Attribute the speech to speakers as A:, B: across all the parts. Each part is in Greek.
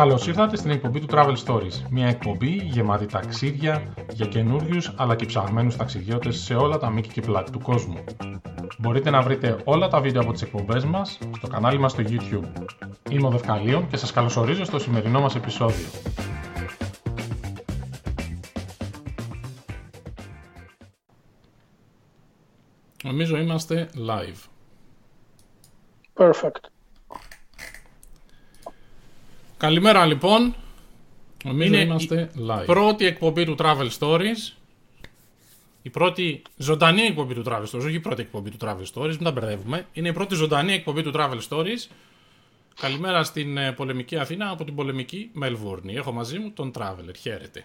A: Καλώς ήρθατε στην εκπομπή του Travel Stories. Μια εκπομπή γεμάτη ταξίδια για καινούριους αλλά και ψαγμένους ταξιδιώτες σε όλα τα μήκη και πλάτη του κόσμου. Μπορείτε να βρείτε όλα τα βίντεο από τις εκπομπές μας στο κανάλι μας στο YouTube. Είμαι ο Δευκαλίων και σας καλωσορίζω στο σημερινό μας επεισόδιο. Νομίζω είμαστε live.
B: Perfect.
A: Καλημέρα λοιπόν. Νομίζω Είναι είμαστε live. πρώτη εκπομπή του Travel Stories. Η πρώτη ζωντανή εκπομπή του Travel Stories, όχι η πρώτη εκπομπή του Travel Stories, μην τα μπερδεύουμε. Είναι η πρώτη ζωντανή εκπομπή του Travel Stories. Καλημέρα στην ε, πολεμική Αθήνα από την πολεμική Μελβούρνη. Έχω μαζί μου τον Traveler. Χαίρετε.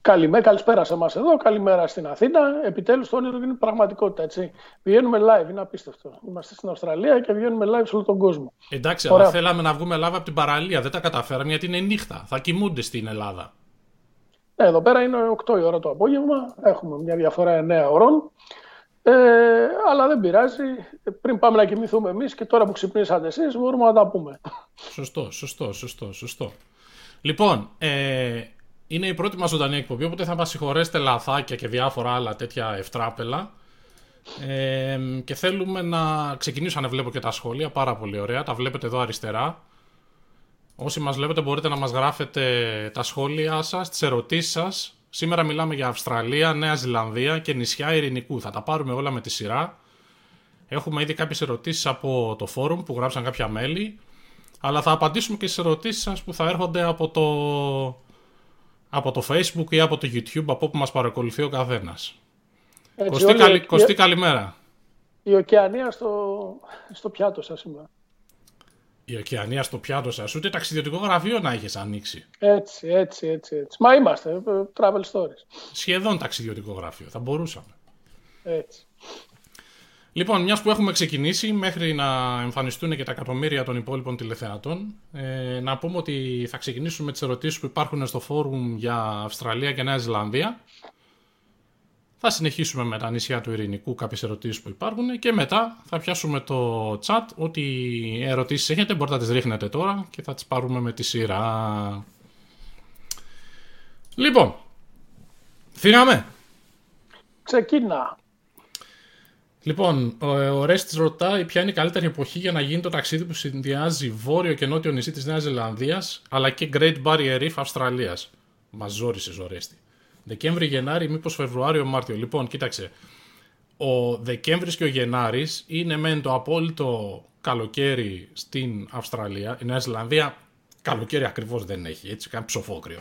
B: Καλημέρα, καλησπέρα σε εμάς εδώ, καλημέρα στην Αθήνα. Επιτέλους το όνειρο είναι πραγματικότητα. Έτσι. Βγαίνουμε live, είναι απίστευτο. Είμαστε στην Αυστραλία και βγαίνουμε live σε όλο τον κόσμο.
A: Εντάξει, Ωραία. αλλά θέλαμε να βγούμε live από την παραλία. Δεν τα καταφέραμε γιατί είναι νύχτα. Θα κοιμούνται στην Ελλάδα.
B: Ναι, εδώ πέρα είναι 8 η ώρα το απόγευμα. Έχουμε μια διαφορά 9 ώρων. Ε, αλλά δεν πειράζει. Πριν πάμε να κοιμηθούμε εμείς και τώρα που ξυπνήσατε εσείς, μπορούμε να τα πούμε.
A: Σωστό, σωστό, σωστό. σωστό. Λοιπόν, ε, είναι η πρώτη μας ζωντανή εκπομπή, οπότε θα μας συγχωρέσετε λαθάκια και διάφορα άλλα τέτοια ευτράπελα. Ε, και θέλουμε να ξεκινήσω να βλέπω και τα σχόλια, πάρα πολύ ωραία, τα βλέπετε εδώ αριστερά. Όσοι μας βλέπετε μπορείτε να μας γράφετε τα σχόλια σας, τις ερωτήσεις σας. Σήμερα μιλάμε για Αυστραλία, Νέα Ζηλανδία και νησιά Ειρηνικού. Θα τα πάρουμε όλα με τη σειρά. Έχουμε ήδη κάποιες ερωτήσεις από το φόρουμ που γράψαν κάποια μέλη. Αλλά θα απαντήσουμε και στις ερωτήσεις σας που θα έρχονται από το από το facebook ή από το youtube από όπου μας παρακολουθεί ο καθένας. Κωστή, καλη... Κωστή, καλημέρα.
B: Η ωκεανία στο, στο πιάτο σας σήμερα.
A: Η ωκεανία στο πιάτο σας, ούτε ταξιδιωτικό γραφείο να έχεις ανοίξει.
B: Έτσι, έτσι, έτσι, έτσι. Μα είμαστε, ε, travel stories.
A: Σχεδόν ταξιδιωτικό γραφείο, θα μπορούσαμε.
B: Έτσι.
A: Λοιπόν, μιας που έχουμε ξεκινήσει, μέχρι να εμφανιστούν και τα εκατομμύρια των υπόλοιπων τηλεθεατών, ε, να πούμε ότι θα ξεκινήσουμε με τις ερωτήσεις που υπάρχουν στο φόρουμ για Αυστραλία και Νέα Ζηλανδία. Θα συνεχίσουμε με τα νησιά του Ειρηνικού, κάποιες ερωτήσεις που υπάρχουν και μετά θα πιάσουμε το chat. Ό,τι ερωτήσεις έχετε μπορείτε να τις ρίχνετε τώρα και θα τις πάρουμε με τη σειρά. Λοιπόν, φύγαμε.
B: Ξεκίνα.
A: Λοιπόν, ο, ο Ρέστης ρωτάει ποια είναι η καλύτερη εποχή για να γίνει το ταξίδι που συνδυάζει βόρειο και νότιο νησί της Νέας Ζηλανδίας αλλά και Great Barrier Reef Αυστραλίας. Μας ζόρισες ο Ρέστη. Δεκέμβρη, Γενάρη, μήπως Φεβρουάριο, Μάρτιο. Λοιπόν, κοίταξε. Ο Δεκέμβρης και ο Γενάρης είναι μεν το απόλυτο καλοκαίρι στην Αυστραλία. Η Νέα Ζηλανδία καλοκαίρι ακριβώς δεν έχει, έτσι, κάνει ψοφόκριο.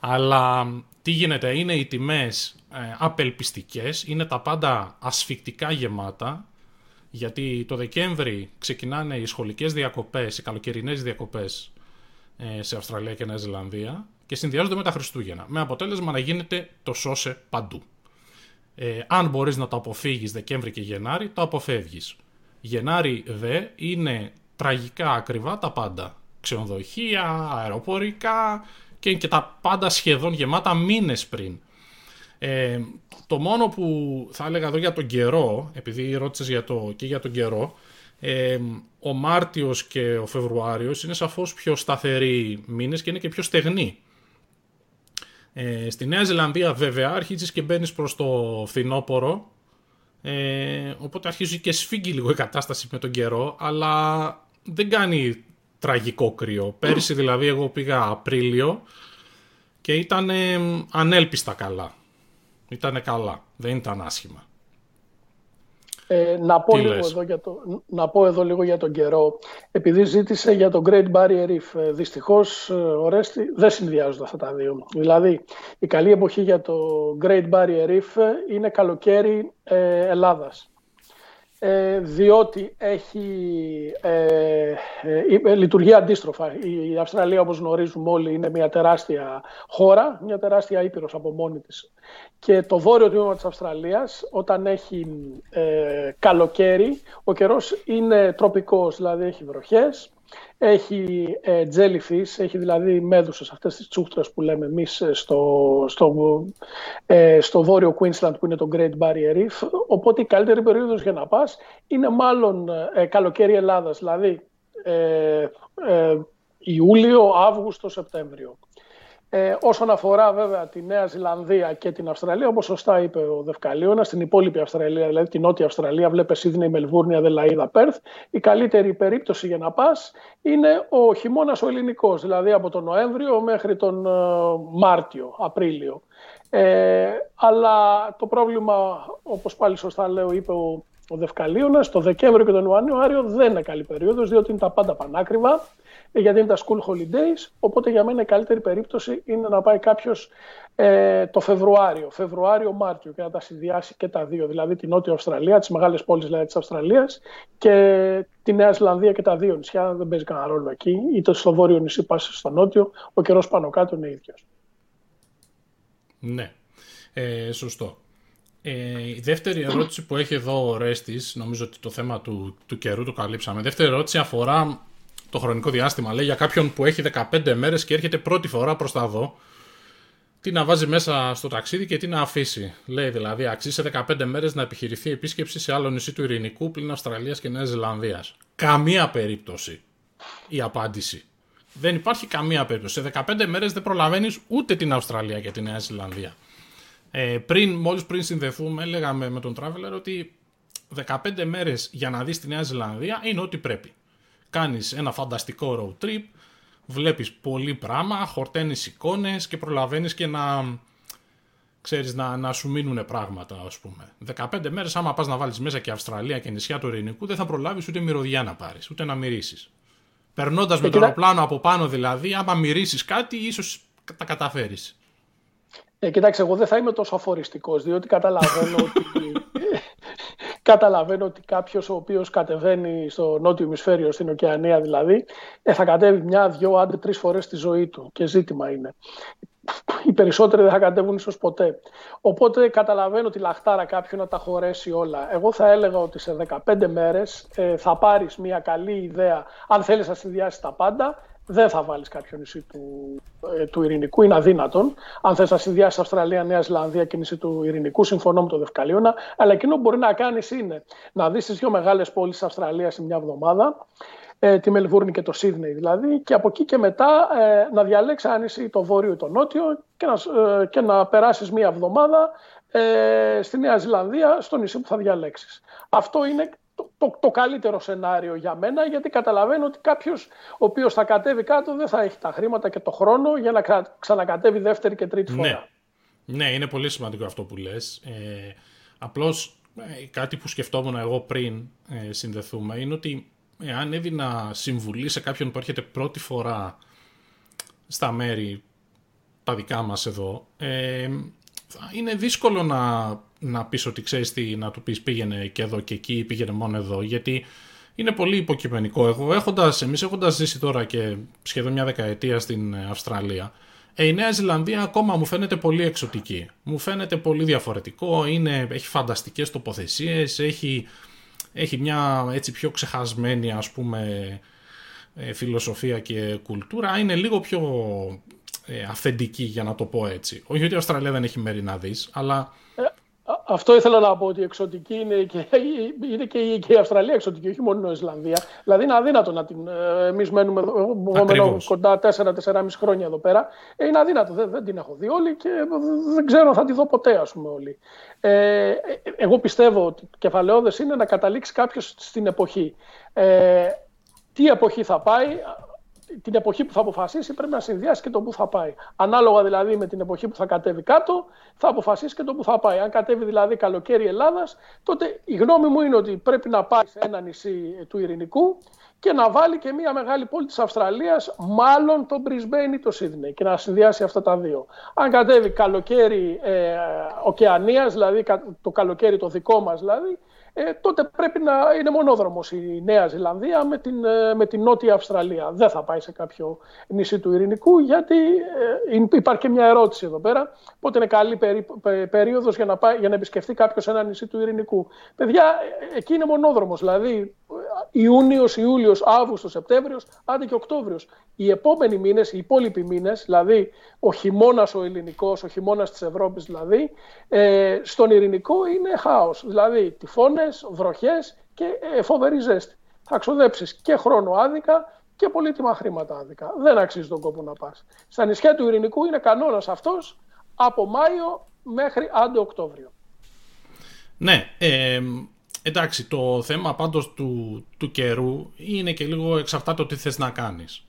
A: Αλλά τι γίνεται, είναι οι τιμές ε, απελπιστικές, είναι τα πάντα ασφικτικά γεμάτα, γιατί το Δεκέμβρη ξεκινάνε οι σχολικές διακοπές, οι καλοκαιρινές διακοπές ε, σε Αυστραλία και Νέα Ζηλανδία και συνδυάζονται με τα Χριστούγεννα, με αποτέλεσμα να γίνεται το σώσε παντού. Ε, αν μπορείς να το αποφύγεις Δεκέμβρη και Γενάρη, το αποφεύγεις. Γενάρη δε είναι τραγικά ακριβά τα πάντα. Ξενοδοχεία, αεροπορικά, και είναι και τα πάντα σχεδόν γεμάτα μήνες πριν. Ε, το μόνο που θα έλεγα εδώ για τον καιρό, επειδή ρώτησες για το, και για τον καιρό, ε, ο Μάρτιος και ο Φεβρουάριος είναι σαφώς πιο σταθεροί μήνες και είναι και πιο στεγνοί. Ε, στη Νέα Ζηλανδία βέβαια αρχίζεις και μπαίνεις προς το φθινόπωρο, ε, οπότε αρχίζει και σφίγγει λίγο η κατάσταση με τον καιρό, αλλά δεν κάνει τραγικό κρύο. Πέρυσι δηλαδή εγώ πήγα Απρίλιο και ήταν ανέλπιστα καλά. Ήτανε καλά, δεν ήταν άσχημα.
B: Ε, να, πω λίγο εδώ για το, να πω εδώ λίγο για τον καιρό. Επειδή ζήτησε για το Great Barrier Reef, ε, δυστυχώς, ε, δεν συνδυάζονται αυτά τα δύο. Δηλαδή, η καλή εποχή για το Great Barrier Reef είναι καλοκαίρι ε, Ελλάδας. Ε, διότι έχει ε, ε, λειτουργεί αντίστροφα. Η Αυστραλία, όπως γνωρίζουμε όλοι, είναι μια τεράστια χώρα, μια τεράστια ήπειρος από μόνη της. Και το βόρειο τμήμα της Αυστραλίας, όταν έχει καλοκαίρι, ο καιρός είναι τροπικός, δηλαδή έχει βροχές, έχει ε, jellyfish, έχει δηλαδή μέδουσες αυτές τις τσούχτρες που λέμε εμείς ε, στο, στο, ε, στο βόρειο Queensland που είναι το Great Barrier Reef. Οπότε η καλύτερη περίοδος για να πας είναι μάλλον ε, καλοκαίρι Ελλάδας, δηλαδή ε, Ιούλιο, Αύγουστο, Σεπτέμβριο. Ε, όσον αφορά βέβαια τη Νέα Ζηλανδία και την Αυστραλία, όπως σωστά είπε ο Δευκαλίωνας, στην υπόλοιπη Αυστραλία, δηλαδή την Νότια Αυστραλία, βλέπε Σίδνεϊ, Μελβούρνη, Αδελαίδα, Πέρθ, η καλύτερη περίπτωση για να πας είναι ο χειμώνας ο ελληνικός, δηλαδή από τον Νοέμβριο μέχρι τον ε, Μάρτιο, Απρίλιο. Ε, αλλά το πρόβλημα, όπως πάλι σωστά λέω, είπε ο, ο Δευκαλίωνας, το Δεκέμβριο και τον Ιανουάριο δεν είναι καλή περίοδος, διότι είναι τα πάντα πανάκριβα, γιατί είναι τα school holidays, οπότε για μένα η καλύτερη περίπτωση είναι να πάει κάποιος ε, το Φεβρουάριο, Φεβρουάριο-Μάρτιο και να τα συνδυάσει και τα δύο, δηλαδή την Νότια Αυστραλία, τις μεγάλες πόλεις δηλαδή της Αυστραλίας και τη Νέα Ζηλανδία και τα δύο νησιά, δεν παίζει κανένα ρόλο εκεί, είτε στο βόρειο νησί πας στο νότιο, ο καιρός πάνω κάτω είναι ίδιος.
A: Ναι, ε, σωστό. Ε, η δεύτερη ερώτηση που έχει εδώ ο Ρέστης, νομίζω ότι το θέμα του, του καιρού το καλύψαμε. Η δεύτερη ερώτηση αφορά το χρονικό διάστημα. Λέει για κάποιον που έχει 15 μέρες και έρχεται πρώτη φορά προς τα εδώ, τι να βάζει μέσα στο ταξίδι και τι να αφήσει. Λέει δηλαδή, αξίζει σε 15 μέρες να επιχειρηθεί επίσκεψη σε άλλο νησί του Ειρηνικού πλην Αυστραλίας και Νέας Ζηλανδίας. Καμία περίπτωση η απάντηση. Δεν υπάρχει καμία περίπτωση. Σε 15 μέρες δεν προλαβαίνεις ούτε την Αυστραλία και τη Νέα Ζηλανδία. Ε, πριν, μόλις πριν συνδεθούμε, λέγαμε με τον Traveler ότι 15 μέρες για να δεις τη Νέα Ζηλανδία είναι ό,τι πρέπει. Κάνεις ένα φανταστικό road trip, βλέπεις πολύ πράγμα, χορταίνεις εικόνες και προλαβαίνεις και να, ξέρεις, να, να σου μείνουν πράγματα, ας πούμε. 15 μέρες, άμα πας να βάλεις μέσα και Αυστραλία και νησιά του Ειρηνικού, δεν θα προλάβεις ούτε μυρωδιά να πάρεις, ούτε να μυρίσεις. Περνώντας με το αεροπλάνο από πάνω δηλαδή, άμα μυρίσεις κάτι, ίσως τα καταφέρεις.
B: Ε, κοιτάξτε, εγώ δεν θα είμαι τόσο αφοριστικός, διότι καταλαβαίνω ότι. Καταλαβαίνω ότι κάποιος ο οποίος κατεβαίνει στο νότιο ημισφαίριο, στην Οκεανία δηλαδή, ε, θα κατέβει μια, δυο, άντε τρεις φορές τη ζωή του. Και ζήτημα είναι οι περισσότεροι δεν θα κατέβουν ίσως ποτέ. Οπότε καταλαβαίνω τη λαχτάρα κάποιου να τα χωρέσει όλα. Εγώ θα έλεγα ότι σε 15 μέρες ε, θα πάρεις μια καλή ιδέα. Αν θέλεις να συνδυάσεις τα πάντα, δεν θα βάλεις κάποιο νησί του, ε, του Ειρηνικού, είναι αδύνατον. Αν θες να συνδυάσεις Αυστραλία, Νέα Ζηλανδία και νησί του Ειρηνικού, συμφωνώ με το Δευκαλίωνα. Αλλά εκείνο που μπορεί να κάνεις είναι να δεις τις δύο μεγάλες πόλεις της Αυστραλίας σε μια εβδομάδα, ε, τη Μελβούρνη και το Σίδνεϊ δηλαδή, και από εκεί και μετά ε, να διαλέξεις αν είσαι το βόρειο ή το νότιο και να, ε, και να περάσεις μία εβδομάδα ε, στη Νέα Ζηλανδία, στο νησί που θα διαλέξεις. Αυτό είναι το, το, το, καλύτερο σενάριο για μένα, γιατί καταλαβαίνω ότι κάποιος ο οποίος θα κατέβει κάτω δεν θα έχει τα χρήματα και το χρόνο για να ξανακατέβει δεύτερη και τρίτη ναι. φορά.
A: Ναι, είναι πολύ σημαντικό αυτό που λες. Ε, απλώς ε, κάτι που σκεφτόμουν εγώ πριν ε, συνδεθούμε είναι ότι εάν έδινα συμβουλή σε κάποιον που έρχεται πρώτη φορά στα μέρη τα δικά μας εδώ, ε, είναι δύσκολο να, να πεις ότι ξέρεις τι, να του πεις πήγαινε και εδώ και εκεί, πήγαινε μόνο εδώ, γιατί είναι πολύ υποκειμενικό. Εγώ έχοντας, εμείς έχοντας ζήσει τώρα και σχεδόν μια δεκαετία στην Αυστραλία, ε, η Νέα Ζηλανδία ακόμα μου φαίνεται πολύ εξωτική. Μου φαίνεται πολύ διαφορετικό, είναι, έχει φανταστικές τοποθεσίες, έχει έχει μια έτσι πιο ξεχασμένη ας πούμε ε, φιλοσοφία και κουλτούρα, είναι λίγο πιο ε, αυθεντική για να το πω έτσι. Όχι ότι η Αυστραλία δεν έχει μέρη να δεις, αλλά...
B: Ε, αυτό ήθελα να πω ότι η εξωτική είναι και, είναι και, η, και η Αυστραλία εξωτική, όχι μόνο η Ισλανδία. Δηλαδή είναι αδύνατο να την. Εμείς μένουμε μένω κοντά 4-4,5 χρόνια εδώ πέρα. είναι αδύνατο. Δεν, δεν την έχω δει όλη και δεν ξέρω αν θα τη δω ποτέ, ας πούμε, όλη. Ε, εγώ πιστεύω ότι κεφαλαιόδες είναι να καταλήξει κάποιος στην εποχή. Ε, τι εποχή θα πάει, την εποχή που θα αποφασίσει πρέπει να συνδυάσει και το που θα πάει. Ανάλογα δηλαδή με την εποχή που θα κατέβει κάτω, θα αποφασίσει και το που θα πάει. Αν κατέβει δηλαδή καλοκαίρι Ελλάδας, τότε η γνώμη μου είναι ότι πρέπει να πάει σε ένα νησί του Ειρηνικού και να βάλει και μια μεγάλη πόλη της Αυστραλίας, μάλλον το Brisbane ή το Sydney και να συνδυάσει αυτά τα δύο. Αν κατέβει καλοκαίρι ε, ωκεανίας, δηλαδή το καλοκαίρι το δικό μας δηλαδή, ε, τότε πρέπει να είναι μονόδρομος η Νέα Ζηλανδία με την, ε, με την Νότια Αυστραλία. Δεν θα πάει σε κάποιο νησί του Ειρηνικού, γιατί ε, υπάρχει και μια ερώτηση εδώ πέρα, πότε είναι καλή περί, περίοδος για να, πάει, για να επισκεφτεί κάποιος ένα νησί του Ειρηνικού. Παιδιά, ε, εκεί είναι μονόδρομος, δηλαδή Ιούνιος, Ιούλιος, Αύγουστος, Σεπτέμβριος, άντε και Οκτώβριος. Οι επόμενοι μήνες, οι υπόλοιποι μήνες, δηλαδή ο χειμώνας ο ελληνικός, ο χειμώνας της Ευρώπης δηλαδή, ε, στον ειρηνικό είναι χάος. Δηλαδή τυφώνες, βροχές και ε, φοβερή ζέστη. Θα ξοδέψεις και χρόνο άδικα και πολύτιμα χρήματα άδικα. Δεν αξίζει τον κόπο να πας. Στα νησιά του Ειρηνικού είναι κανόνας αυτός από Μάιο μέχρι άντε Οκτώβριο.
A: Ναι, ε, εντάξει, το θέμα πάντως του, του καιρού είναι και λίγο εξαρτάται το τι θες να κάνεις.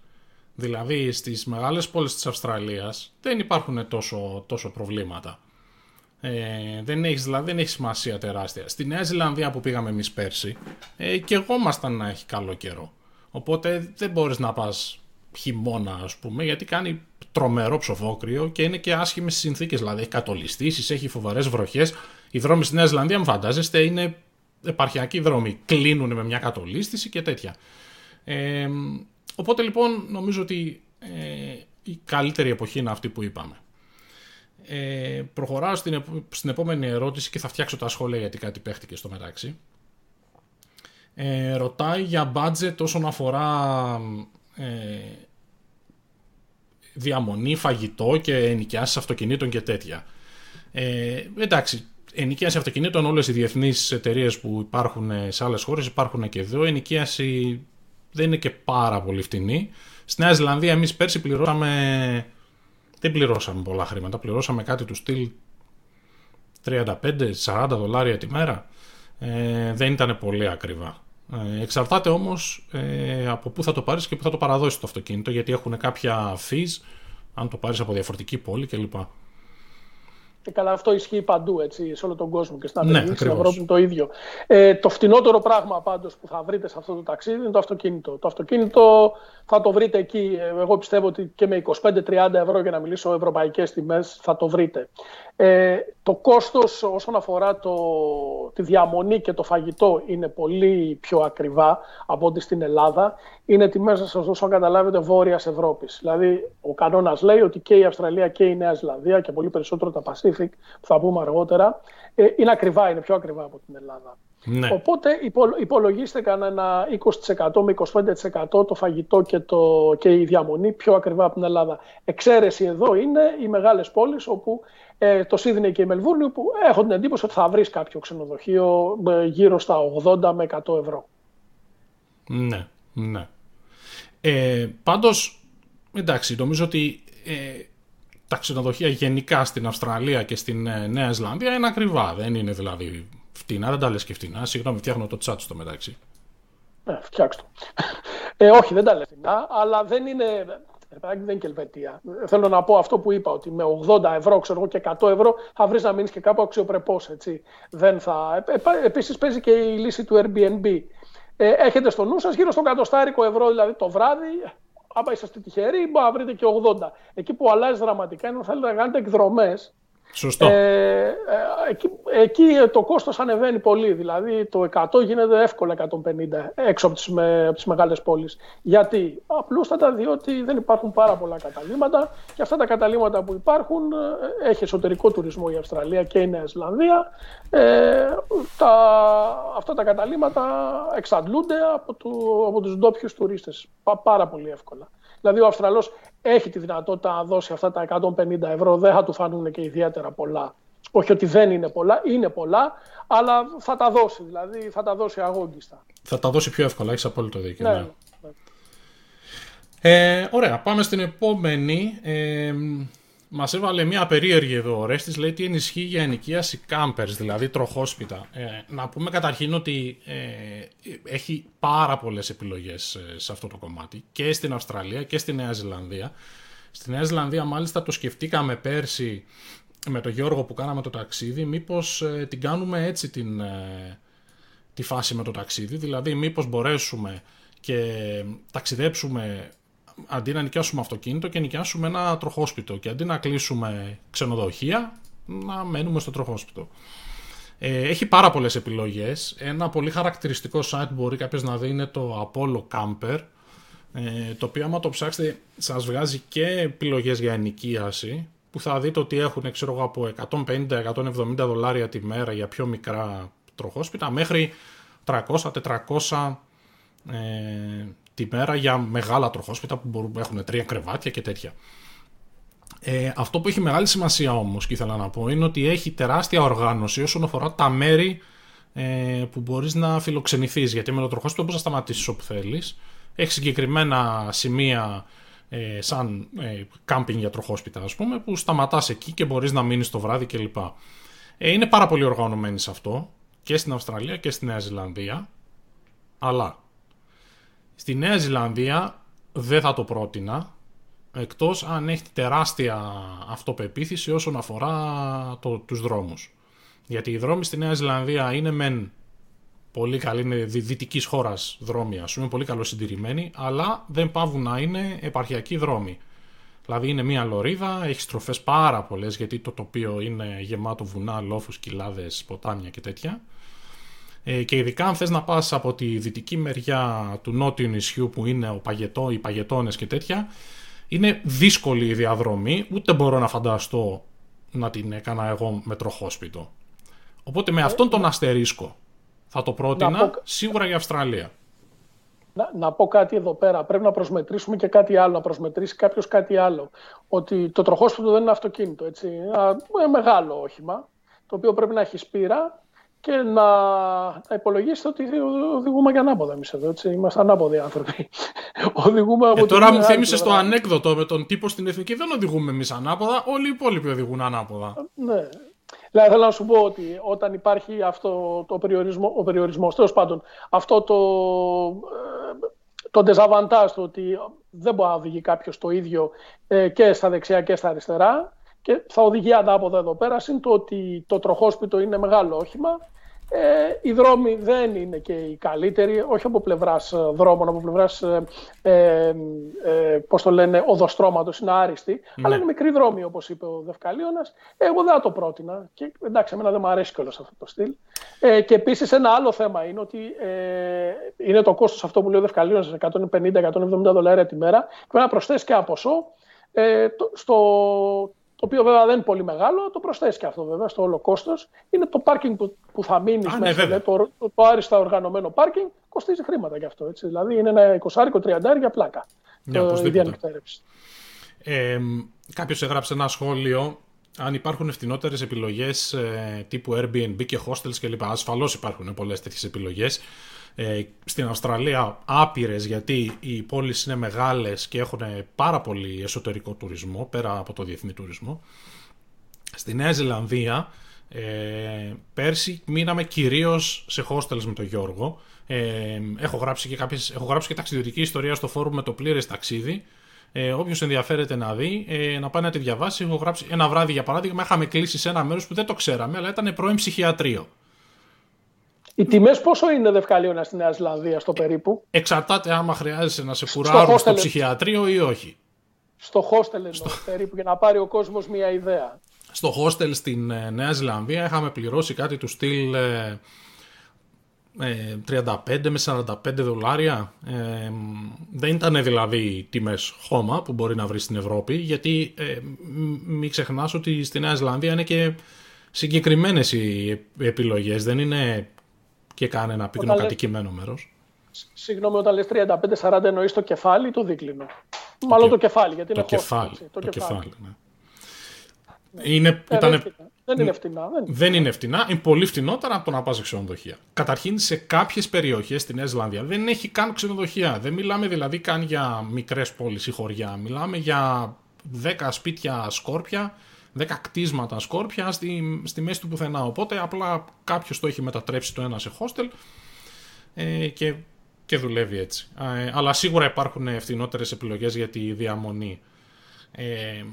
A: Δηλαδή στις μεγάλες πόλεις της Αυστραλίας δεν υπάρχουν τόσο, τόσο προβλήματα. Ε, δεν έχεις δηλαδή δεν έχει σημασία τεράστια. Στη Νέα Ζηλανδία που πήγαμε εμείς πέρσι, ε, και εγώ ήμασταν να έχει καλό καιρό. Οπότε δεν μπορείς να πας χειμώνα, ας πούμε, γιατί κάνει τρομερό ψοφόκριο και είναι και άσχημες συνθήκες. Δηλαδή έχει κατολιστήσεις, έχει φοβερές βροχές. Οι δρόμοι στη Νέα Ζηλανδία, αν φαντάζεστε, είναι επαρχιακοί δρόμοι. Κλείνουν με μια κατολίστηση και τέτοια. Ε, οπότε λοιπόν νομίζω ότι ε, η καλύτερη εποχή είναι αυτή που είπαμε. Ε, προχωράω στην, στην επόμενη ερώτηση και θα φτιάξω τα σχόλια γιατί κάτι παίχτηκε στο μεταξύ. Ε, ρωτάει για budget όσον αφορά ε, διαμονή, φαγητό και ενοικιάσεις αυτοκινήτων και τέτοια. Ε, εντάξει, ενοικίαση αυτοκινήτων όλες οι διεθνείς εταιρείες που υπάρχουν σε άλλες χώρες υπάρχουν και εδώ. Ενοικίαση δεν είναι και πάρα πολύ φτηνή. Στη Νέα Ζηλανδία εμείς πέρσι πληρώσαμε δεν πληρώσαμε πολλά χρήματα. Πληρώσαμε κάτι του στυλ 35-40 δολάρια τη μέρα. Ε, δεν ήταν πολύ ακριβά. Ε, εξαρτάται όμως ε, από πού θα το πάρεις και πού θα το παραδώσεις το αυτοκίνητο γιατί έχουν κάποια fees αν το πάρεις από διαφορετική πόλη κλπ.
B: Και καλά, αυτό ισχύει παντού έτσι, σε όλο τον κόσμο και στην ναι, Αμερική, στην Ευρώπη το ίδιο. Ε, το φτηνότερο πράγμα πάντως που θα βρείτε σε αυτό το ταξίδι είναι το αυτοκίνητο. Το αυτοκίνητο θα το βρείτε εκεί. Εγώ πιστεύω ότι και με 25-30 ευρώ για να μιλήσω ευρωπαϊκές τιμές θα το βρείτε. Ε, το κόστος όσον αφορά το, τη διαμονή και το φαγητό είναι πολύ πιο ακριβά από ό,τι στην Ελλάδα. Είναι τιμές, σας δώσω καταλάβετε, βόρειας Ευρώπης. Δηλαδή, ο κανόνας λέει ότι και η Αυστραλία και η Νέα Ζηλανδία και πολύ περισσότερο τα Pacific, που θα πούμε αργότερα, ε, είναι ακριβά, είναι πιο ακριβά από την Ελλάδα. Ναι. Οπότε υπολογίστε κανένα 20% με 25% το φαγητό και, το, και η διαμονή πιο ακριβά από την Ελλάδα. Εξαίρεση εδώ είναι οι μεγάλες πόλεις όπου ε, το Σίδνεϊ και η Μελβούρνη που έχω την εντύπωση ότι θα βρεις κάποιο ξενοδοχείο ε, γύρω στα 80 με 100 ευρώ.
A: Ναι, ναι. Ε, πάντως, εντάξει, νομίζω ότι ε, τα ξενοδοχεία γενικά στην Αυστραλία και στην ε, Νέα Ζηλανδία είναι ακριβά. Δεν είναι δηλαδή φτηνά, δεν τα λες και φτηνά. Συγγνώμη, φτιάχνω το chat στο μεταξύ.
B: Ε, φτιάξτε το. Ε, όχι, δεν τα λες φτηνά, αλλά δεν είναι... Δεν είναι και Ελβετία. Θέλω να πω αυτό που είπα, ότι με 80 ευρώ ξέρω, και 100 ευρώ θα βρεις να μείνεις και κάπου αξιοπρεπώ. Δεν θα... Ε, ε, Επίσης παίζει και η λύση του Airbnb. Ε, έχετε στο νου σας γύρω στο κατοστάρικο ευρώ δηλαδή το βράδυ. Άμα είσαστε τυχεροί, μπορεί να βρείτε και 80. Εκεί που αλλάζει δραματικά είναι ότι θέλετε να κάνετε εκδρομές
A: Σωστό. Ε,
B: ε, εκεί, εκεί το κόστος ανεβαίνει πολύ. Δηλαδή το 100 γίνεται εύκολα 150 έξω από τις, με, από τις μεγάλες πόλεις. Γιατί απλούστατα διότι δεν υπάρχουν πάρα πολλά καταλήμματα και αυτά τα καταλήμματα που υπάρχουν ε, έχει εσωτερικό τουρισμό η Αυστραλία και η Νέα Ζηλανδία. Ε, τα, αυτά τα καταλήμματα εξαντλούνται από, του, από τους ντόπιους τουρίστες πάρα πολύ εύκολα. Δηλαδή ο Αυστραλός έχει τη δυνατότητα να δώσει αυτά τα 150 ευρώ, δεν θα του φανούν και ιδιαίτερα πολλά. Όχι ότι δεν είναι πολλά, είναι πολλά, αλλά θα τα δώσει, δηλαδή θα τα δώσει αγόγγιστα.
A: Θα τα δώσει πιο εύκολα, έχεις απόλυτο δίκιο. Ναι. ναι. Ε, ωραία, πάμε στην επόμενη. Ε, Μας έβαλε μια περίεργη εδώ ο λέει τι ενισχύει για ενοικίαση κάμπερ, δηλαδή τροχόσπιτα. Ε, να πούμε καταρχήν ότι ε, έχει πάρα πολλές επιλογές ε, σε αυτό το κομμάτι και στην Αυστραλία και στη Νέα Ζηλανδία. Στη Νέα Ζηλανδία μάλιστα το σκεφτήκαμε πέρσι με τον Γιώργο που κάναμε το ταξίδι, μήπως ε, την κάνουμε έτσι την, τη φάση με το ταξίδι, δηλαδή μήπως μπορέσουμε και ταξιδέψουμε αντί να νοικιάσουμε αυτοκίνητο και νοικιάσουμε ένα τροχόσπιτο και αντί να κλείσουμε ξενοδοχεία να μένουμε στο τροχόσπιτο. Ε, έχει πάρα πολλές επιλογές. Ένα πολύ χαρακτηριστικό site που μπορεί κάποιος να δει είναι το Apollo Camper ε, το οποίο άμα το ψάξετε σας βγάζει και επιλογές για ενοικίαση που θα δείτε ότι έχουν ξέρω, από 150-170 δολάρια τη μέρα για πιο μικρά τροχόσπιτα μέχρι 300-400 ε, τη μέρα για μεγάλα τροχόσπιτα που μπορούν, έχουν τρία κρεβάτια και τέτοια. Ε, αυτό που έχει μεγάλη σημασία όμως και ήθελα να πω είναι ότι έχει τεράστια οργάνωση όσον αφορά τα μέρη ε, που μπορείς να φιλοξενηθείς γιατί με το τροχόσπιτο μπορείς να σταματήσεις όπου θέλεις Έχει συγκεκριμένα σημεία ε, σαν ε, κάμπινγκ για τροχόσπιτα ας πούμε που σταματάς εκεί και μπορείς να μείνεις το βράδυ κλπ. Ε, είναι πάρα πολύ οργανωμένοι σε αυτό και στην Αυστραλία και στη Νέα Ζηλανδία αλλά στη Νέα Ζηλανδία δεν θα το πρότεινα εκτός αν έχει τεράστια αυτοπεποίθηση όσον αφορά το, τους δρόμους. Γιατί οι δρόμοι στη Νέα Ζηλανδία είναι μεν πολύ καλή, είναι δυτικής χώρας δρόμοι, ας πούμε, πολύ καλοσυντηρημένοι, αλλά δεν πάβουν να είναι επαρχιακοί δρόμοι. Δηλαδή είναι μια λωρίδα, έχει στροφές πάρα πολλές, γιατί το τοπίο είναι γεμάτο βουνά, λόφους, κοιλάδες, ποτάμια και τέτοια. Ε, και ειδικά αν θες να πας από τη δυτική μεριά του νότιου νησιού που είναι ο παγετό, οι παγετώνες και τέτοια, είναι δύσκολη η διαδρομή, ούτε μπορώ να φανταστώ να την έκανα εγώ με τροχόσπιτο. Οπότε με ε, αυτόν τον αστερίσκο θα το πρότεινα σίγουρα για Αυστραλία.
B: Να, να πω κάτι εδώ πέρα. Πρέπει να προσμετρήσουμε και κάτι άλλο. Να προσμετρήσει κάποιος κάτι άλλο. Ότι το τροχόσπιτο δεν είναι αυτοκίνητο. Έτσι. Ένα μεγάλο όχημα. Το οποίο πρέπει να έχεις σπήρα και να, να υπολογίσετε ότι οδηγούμε για ανάποδα εμείς εδώ. Έτσι. Είμαστε ανάποδοι άνθρωποι.
A: οδηγούμε από ε, τώρα μου θύμισε το ανέκδοτο με τον τύπο στην εθνική. Δεν οδηγούμε εμείς ανάποδα. Όλοι οι υπόλοιποι οδηγούν ανάποδα.
B: Ναι. Δηλαδή θέλω να σου πω ότι όταν υπάρχει αυτό το περιορισμό, ο περιορισμός, τέλος πάντων, αυτό το, ε, το desavantage το ότι δεν μπορεί να οδηγεί κάποιος το ίδιο ε, και στα δεξιά και στα αριστερά και θα οδηγεί ανάποδα εδώ πέρα, είναι το ότι το τροχόσπιτο είναι μεγάλο όχημα ε, οι δρόμοι δεν είναι και οι καλύτεροι, όχι από πλευράς ε, δρόμων, από πλευράς ε, ε, ε, πώς το λένε, οδοστρώματος, είναι άριστοι, ναι. αλλά είναι μικροί δρόμοι, όπως είπε ο Δευκαλίωνας. Εγώ δεν θα το πρότεινα. Και εντάξει, εμένα δεν μου αρέσει κιόλας αυτό το στυλ. Ε, και επίσης ένα άλλο θέμα είναι ότι ε, είναι το κόστος αυτό που λέει ο Δευκαλίωνας, 150-170 δολάρια τη μέρα. Πρέπει να προσθέσει και ένα ποσό ε, στο, το οποίο βέβαια δεν είναι πολύ μεγάλο, το προσθέσεις και αυτό βέβαια στο όλο κόστος. Είναι το πάρκινγκ που, που θα μείνεις ναι, μέσα. Ναι, το, το, το, άριστα οργανωμένο πάρκινγκ κοστίζει χρήματα γι' αυτό. Έτσι. Δηλαδή είναι ένα 20-30 για πλάκα. Ναι, το, η διανυκτέρευση.
A: Ε, Κάποιος έγραψε ένα σχόλιο αν υπάρχουν ευθυνότερε επιλογές ε, τύπου Airbnb και hostels κλπ. Ασφαλώς υπάρχουν πολλές τέτοιες επιλογές. Ε, στην Αυστραλία άπειρες γιατί οι πόλεις είναι μεγάλες και έχουν πάρα πολύ εσωτερικό τουρισμό πέρα από το διεθνή τουρισμό. Στη Νέα Ζηλανδία ε, πέρσι μείναμε κυρίως σε hostels με τον Γιώργο. Ε, έχω, γράψει και κάποιες, έχω γράψει και ταξιδιωτική ιστορία στο φόρουμ με το πλήρες ταξίδι. Ε, Όποιος ενδιαφέρεται να δει, ε, να πάει να τη διαβάσει. Έχω γράψει ένα βράδυ για παράδειγμα. Είχαμε κλείσει σε ένα μέρος που δεν το ξέραμε, αλλά ήταν πρώην ψυχιατρίο.
B: Οι τιμές πόσο είναι δευκαλίωνα στη Νέα Ζηλανδία στο περίπου;
A: Εξαρτάται άμα χρειάζεσαι να σε κουράρουν στο, ψυχιατρίο ή όχι.
B: Στο hostel εννοώ στο... περίπου για να πάρει ο κόσμος μια ιδέα.
A: Στο hostel στην ε, Νέα Ζηλανδία είχαμε πληρώσει κάτι του στυλ ε, 35 ε, με 45 δολάρια. Ε, δεν ήταν δηλαδή τιμές χώμα που μπορεί να βρεις στην Ευρώπη γιατί ε, μην ξεχνάς ότι στη Νέα Ζηλανδία είναι και συγκεκριμένες οι επιλογές. Δεν είναι και κανένα πυκνοκατοικημένο μέρος.
B: Συγγνώμη, όταν λες 35-40 εννοείς το κεφάλι ή το δίκλινο. Το Μάλλον το κεφάλι, γιατί
A: το
B: είναι
A: κεφάλι, το, το κεφάλι. ναι. Είναι,
B: ε, ήταν... Δεν είναι φτηνά.
A: Δεν, δεν είναι φτηνά. Είναι πολύ φτηνότερα από το να πας σε ξενοδοχεία. Καταρχήν σε κάποιες περιοχές στη Νέα Ζηλανδία δεν έχει καν ξενοδοχεία. Δεν μιλάμε δηλαδή καν για μικρές πόλεις ή χωριά. Μιλάμε για 10 σπίτια σκόρπια 10 κτίσματα σκόρπια στη, στη μέση του πουθενά. Οπότε απλά κάποιος το έχει μετατρέψει το ένα σε hostel ε, και, και δουλεύει έτσι. Ε, αλλά σίγουρα υπάρχουν ευθυνότερε επιλογές για τη διαμονή. Ε,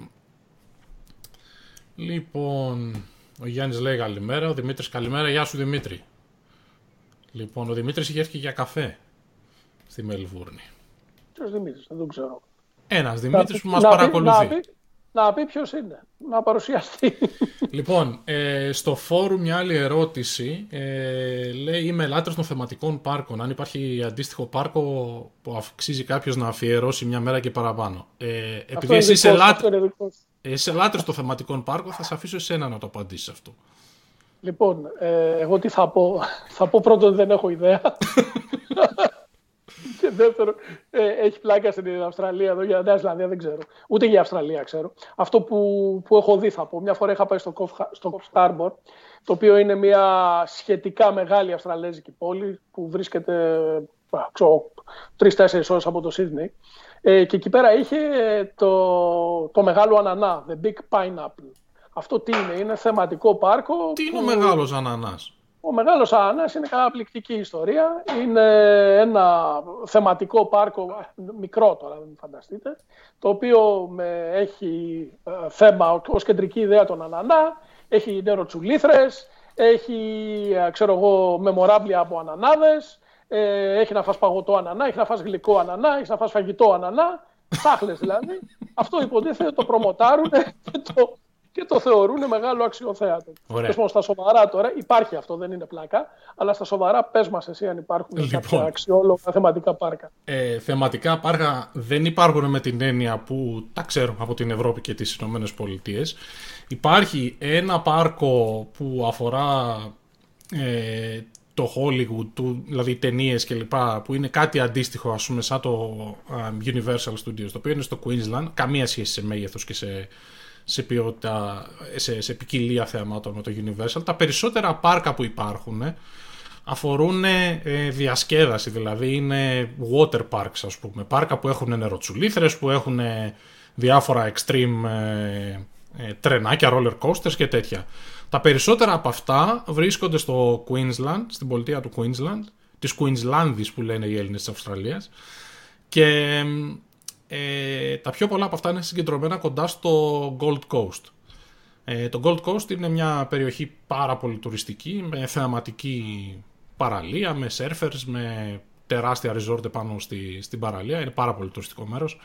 A: λοιπόν, ο Γιάννης λέει καλημέρα, ο Δημήτρης καλημέρα. Γεια σου Δημήτρη. Λοιπόν, ο Δημήτρης είχε έρθει για καφέ στη Μελβούρνη.
B: Ποιος Δημήτρης, δεν τον ξέρω.
A: Ένας Δημήτρης που μας παρακολουθεί
B: να πει ποιος είναι, να παρουσιαστεί.
A: Λοιπόν, ε, στο φόρουμ μια άλλη ερώτηση. Ε, λέει είμαι λάτρος των θεματικών πάρκων. Αν υπάρχει αντίστοιχο πάρκο που αξίζει κάποιος να αφιερώσει μια μέρα και παραπάνω. Ε, επειδή εσύ είσαι, είσαι λάτρος των θεματικών πάρκων, θα σε αφήσω εσένα να το απαντήσεις αυτό.
B: Λοιπόν, ε, εγώ τι θα πω. Θα πω πρώτον ότι δεν έχω ιδέα. Και δεύτερο, ε, έχει πλάκα στην Αυστραλία εδώ για Νέα Ζηλανδία, δεν ξέρω. Ούτε για Αυστραλία ξέρω. Αυτό που, που έχω δει θα πω. Μια φορά είχα πάει στο Coff, στο Harbor, το οποίο είναι μια σχετικά μεγάλη αυστραλέζικη πόλη που βρίσκεται τρει-τέσσερι ώρες από το Σίδνεϊ. Ε, και εκεί πέρα είχε το, το μεγάλο ανανά, the big pineapple. Αυτό τι είναι, είναι θεματικό πάρκο.
A: Τι είναι ο μεγάλος ανανάς;
B: Ο Μεγάλος Ανανάς είναι καταπληκτική ιστορία. Είναι ένα θεματικό πάρκο, μικρό τώρα, δεν φανταστείτε, το οποίο με, έχει ε, θέμα ως κεντρική ιδέα τον Ανανά, έχει νεροτσουλήθρες, έχει, ε, ξέρω εγώ, μεμοράμπλια από ανανάδες, ε, έχει να φας παγωτό ανανά, έχει να φας γλυκό ανανά, έχει να φας φαγητό ανανά, σάχλες δηλαδή. Αυτό υποτίθεται το προμοτάρουν και το, και το θεωρούν μεγάλο αξιοθέατο. Ωραία. στα σοβαρά τώρα υπάρχει αυτό, δεν είναι πλάκα, αλλά στα σοβαρά πες μας εσύ αν υπάρχουν λοιπόν, κάποια αξιόλογα θεματικά πάρκα.
A: Ε, θεματικά πάρκα δεν υπάρχουν με την έννοια που τα ξέρω από την Ευρώπη και τις Ηνωμένες Πολιτείες. Υπάρχει ένα πάρκο που αφορά ε, το Hollywood, του, δηλαδή ταινίες κλπ. που είναι κάτι αντίστοιχο ας πούμε σαν το Universal Studios, το οποίο είναι στο Queensland, καμία σχέση σε μέγεθος και σε σε ποιότητα, σε, σε ποικιλία θεαμάτων με το Universal. Τα περισσότερα πάρκα που υπάρχουν ε, αφορούν ε, διασκέδαση, δηλαδή είναι water parks ας πούμε, πάρκα που έχουν νεροτσουλήθρες, που έχουν ε, διάφορα extreme ε, τρενάκια, roller coasters και τέτοια. Τα περισσότερα από αυτά βρίσκονται στο Queensland, στην πολιτεία του Queensland, της Queenslandis που λένε οι Έλληνες της Αυστραλίας και ε, τα πιο πολλά από αυτά είναι συγκεντρωμένα κοντά στο Gold Coast. Ε, το Gold Coast είναι μια περιοχή πάρα πολύ τουριστική, με θεαματική παραλία, με surfers, με τεράστια resort πάνω στη, στην παραλία. Είναι πάρα πολύ τουριστικό μέρος.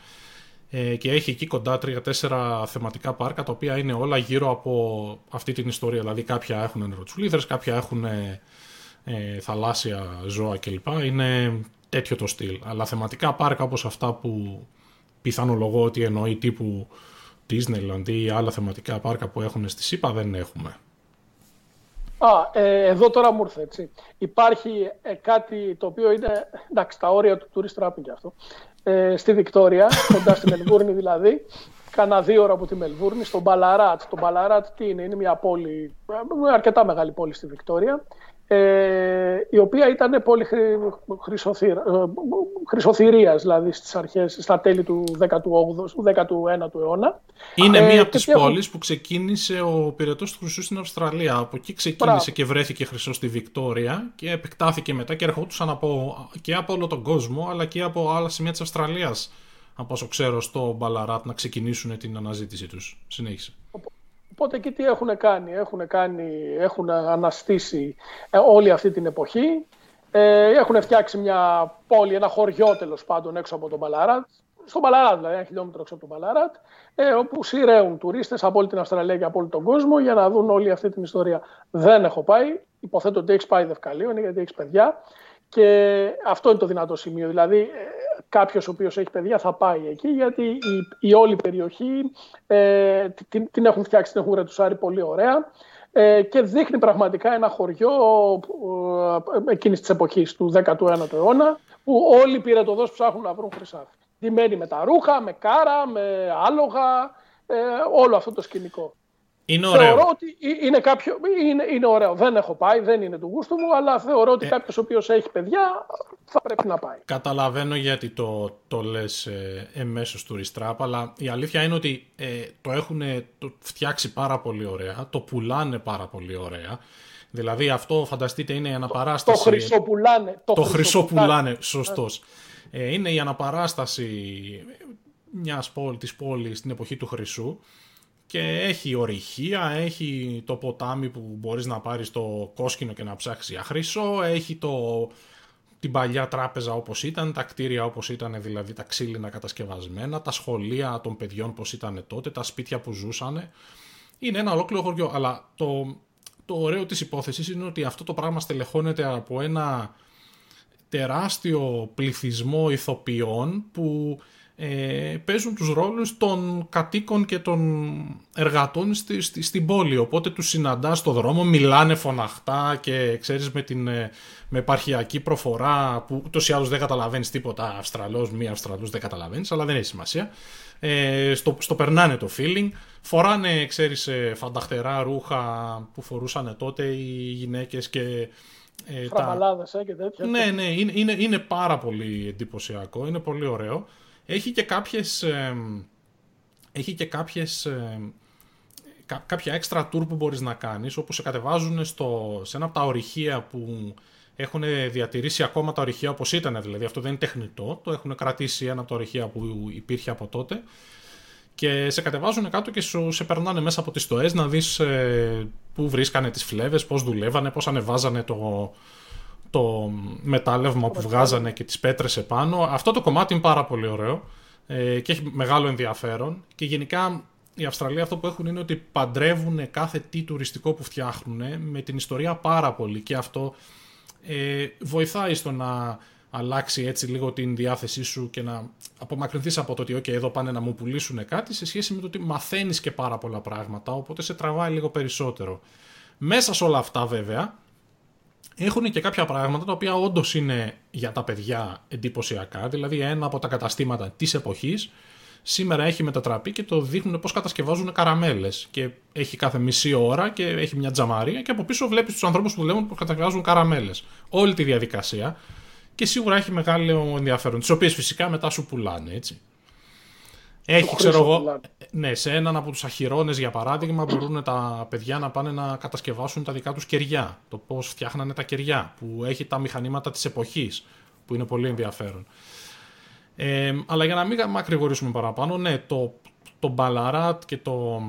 A: Ε, και έχει εκεί κοντά τρία-τέσσερα θεματικά πάρκα, τα οποία είναι όλα γύρω από αυτή την ιστορία. Δηλαδή κάποια έχουν νεροτσουλίδρες, κάποια έχουν ε, θαλάσσια ζώα κλπ. Είναι τέτοιο το στυλ. Αλλά θεματικά πάρκα όπως αυτά που πιθανολογώ ότι εννοεί τύπου Disneyland ή άλλα θεματικά πάρκα που έχουν στη ΣΥΠΑ δεν έχουμε.
B: Α, ε, εδώ τώρα μου ήρθε έτσι. Υπάρχει ε, κάτι το οποίο είναι, εντάξει, τα όρια του tourist trapping και αυτό. Ε, στη Βικτόρια, κοντά στη Μελβούρνη δηλαδή, κάνα δύο ώρα από τη Μελβούρνη, στο Μπαλαράτ. Το Μπαλαράτ τι είναι, είναι μια πόλη, ε, αρκετά μεγάλη πόλη στη Βικτόρια ε, η οποία ήταν πολύ χρυσοθυρίας, δηλαδή στις αρχές, στα τέλη του 18ου, 19ου αιώνα.
A: Είναι ε, μία από τις πόλεις που ξεκίνησε ο πυρετός του χρυσού στην Αυστραλία. Από εκεί ξεκίνησε και βρέθηκε χρυσός στη Βικτόρια και επεκτάθηκε μετά και ερχόντουσαν από, και από όλο τον κόσμο αλλά και από άλλα σημεία της Αυστραλίας από όσο ξέρω στο Μπαλαράτ να ξεκινήσουν την αναζήτησή τους. Συνέχισε.
B: Οπότε εκεί τι έχουν κάνει; Έχουν, κάνει, έχουν αναστήσει ε, όλη αυτή την εποχή. Ε, έχουν φτιάξει μια πόλη, ένα χωριό τέλος πάντων έξω από τον Μπαλαράτ. Στον Μπαλαράτ, δηλαδή, ένα χιλιόμετρο έξω από τον Μπαλαράτ, ε, όπου σειραίουν τουρίστες από όλη την Αυστραλία και από όλο τον κόσμο για να δουν όλη αυτή την ιστορία. Δεν έχω πάει. Υποθέτω ότι έχεις πάει δευκαλίων γιατί έχεις παιδιά. Και αυτό είναι το δυνατό σημείο. Δηλαδή, ε, κάποιος ο οποίος έχει παιδιά θα πάει εκεί, γιατί η, η όλη περιοχή ε, την, την, έχουν φτιάξει, την έχουν ρετουσάρει πολύ ωραία ε, και δείχνει πραγματικά ένα χωριό ε, εκείνης της εποχής του 19ου αιώνα, που όλοι οι πυρετοδός ψάχνουν να βρουν χρυσάφι. Ντυμένοι με τα ρούχα, με κάρα, με άλογα, ε, όλο αυτό το σκηνικό.
A: Είναι ωραίο.
B: Θεωρώ ότι είναι, κάποιο, είναι, είναι ωραίο. Δεν έχω πάει, δεν είναι του γούστου μου, αλλά θεωρώ ότι ε, κάποιος ο οποίος έχει παιδιά θα πρέπει να πάει.
A: Καταλαβαίνω γιατί το, το λες ε, εμέσως του Ριστράπ, αλλά η αλήθεια είναι ότι ε, το έχουν το φτιάξει πάρα πολύ ωραία, το πουλάνε πάρα πολύ ωραία. Δηλαδή αυτό φανταστείτε είναι η αναπαράσταση.
B: Το, το χρυσοπουλάνε.
A: Το, το χρυσοπουλάνε, σωστός. Ε, είναι η αναπαράσταση μιας πόλη, της πόλης στην εποχή του Χρυσού και έχει ορυχεία, έχει το ποτάμι που μπορείς να πάρεις το κόσκινο και να ψάξεις για χρυσό, έχει το, την παλιά τράπεζα όπως ήταν, τα κτίρια όπως ήταν δηλαδή τα ξύλινα κατασκευασμένα, τα σχολεία των παιδιών πώς ήταν τότε, τα σπίτια που ζούσαν. Είναι ένα ολόκληρο χωριό, αλλά το, το ωραίο της υπόθεσης είναι ότι αυτό το πράγμα στελεχώνεται από ένα τεράστιο πληθυσμό ηθοποιών που ε, παίζουν τους ρόλους των κατοίκων και των εργατών στη, στη, στην πόλη. Οπότε τους συναντάς στο δρόμο, μιλάνε φωναχτά και ξέρεις με την ε, με επαρχιακή προφορά που ούτως ή άλλως δεν καταλαβαίνεις τίποτα Αυστραλός, μη Αυστραλός δεν καταλαβαίνεις, αλλά δεν έχει σημασία. Ε, στο, στο περνάνε το feeling. Φοράνε, ξέρεις, ε, φανταχτερά ρούχα που φορούσαν τότε οι γυναίκες και
B: Ε, Φραμαλάδες ε, και τέτοια.
A: Ναι, ναι, είναι, είναι, είναι πάρα πολύ εντυπωσιακό, είναι πολύ ωραίο. Έχει και κάποιες... έχει και κάποιες... κάποια έξτρα tour που μπορείς να κάνεις, όπου σε κατεβάζουν στο, σε ένα από τα ορυχεία που έχουν διατηρήσει ακόμα τα ορυχεία όπως ήταν, δηλαδή αυτό δεν είναι τεχνητό, το έχουν κρατήσει ένα από τα ορυχεία που υπήρχε από τότε. Και σε κατεβάζουν κάτω και σου σε περνάνε μέσα από τις στοές να δεις ε, πού βρίσκανε τις φλέβες, πώς δουλεύανε, πώς ανεβάζανε το, το μετάλλευμα που βγάζανε και τις πέτρες επάνω. Αυτό το κομμάτι είναι πάρα πολύ ωραίο ε, και έχει μεγάλο ενδιαφέρον και γενικά η Αυστραλία αυτό που έχουν είναι ότι παντρεύουν κάθε τι τουριστικό που φτιάχνουν με την ιστορία πάρα πολύ και αυτό ε, βοηθάει στο να αλλάξει έτσι λίγο την διάθεσή σου και να απομακρυνθείς από το ότι okay, εδώ πάνε να μου πουλήσουν κάτι σε σχέση με το ότι μαθαίνεις και πάρα πολλά πράγματα οπότε σε τραβάει λίγο περισσότερο. Μέσα σε όλα αυτά βέβαια έχουν και κάποια πράγματα τα οποία όντως είναι για τα παιδιά εντυπωσιακά δηλαδή ένα από τα καταστήματα της εποχής σήμερα έχει μετατραπεί και το δείχνουν πώς κατασκευάζουν καραμέλες και έχει κάθε μισή ώρα και έχει μια τζαμαρία και από πίσω βλέπεις τους ανθρώπους που δουλεύουν πώς κατασκευάζουν καραμέλες. Όλη τη διαδικασία και σίγουρα έχει μεγάλο ενδιαφέρον, τις οποίες φυσικά μετά σου πουλάνε, έτσι. Έχει, ξέρω εγώ, ναι, σε έναν από τους αχυρώνες, για παράδειγμα, μπορούν τα παιδιά να πάνε να κατασκευάσουν τα δικά τους κεριά. Το πώς φτιάχνανε τα κεριά, που έχει τα μηχανήματα της εποχής, που είναι πολύ ενδιαφέρον. Ε, αλλά για να μην μακρηγορήσουμε παραπάνω, ναι, το, το Ballarat και το,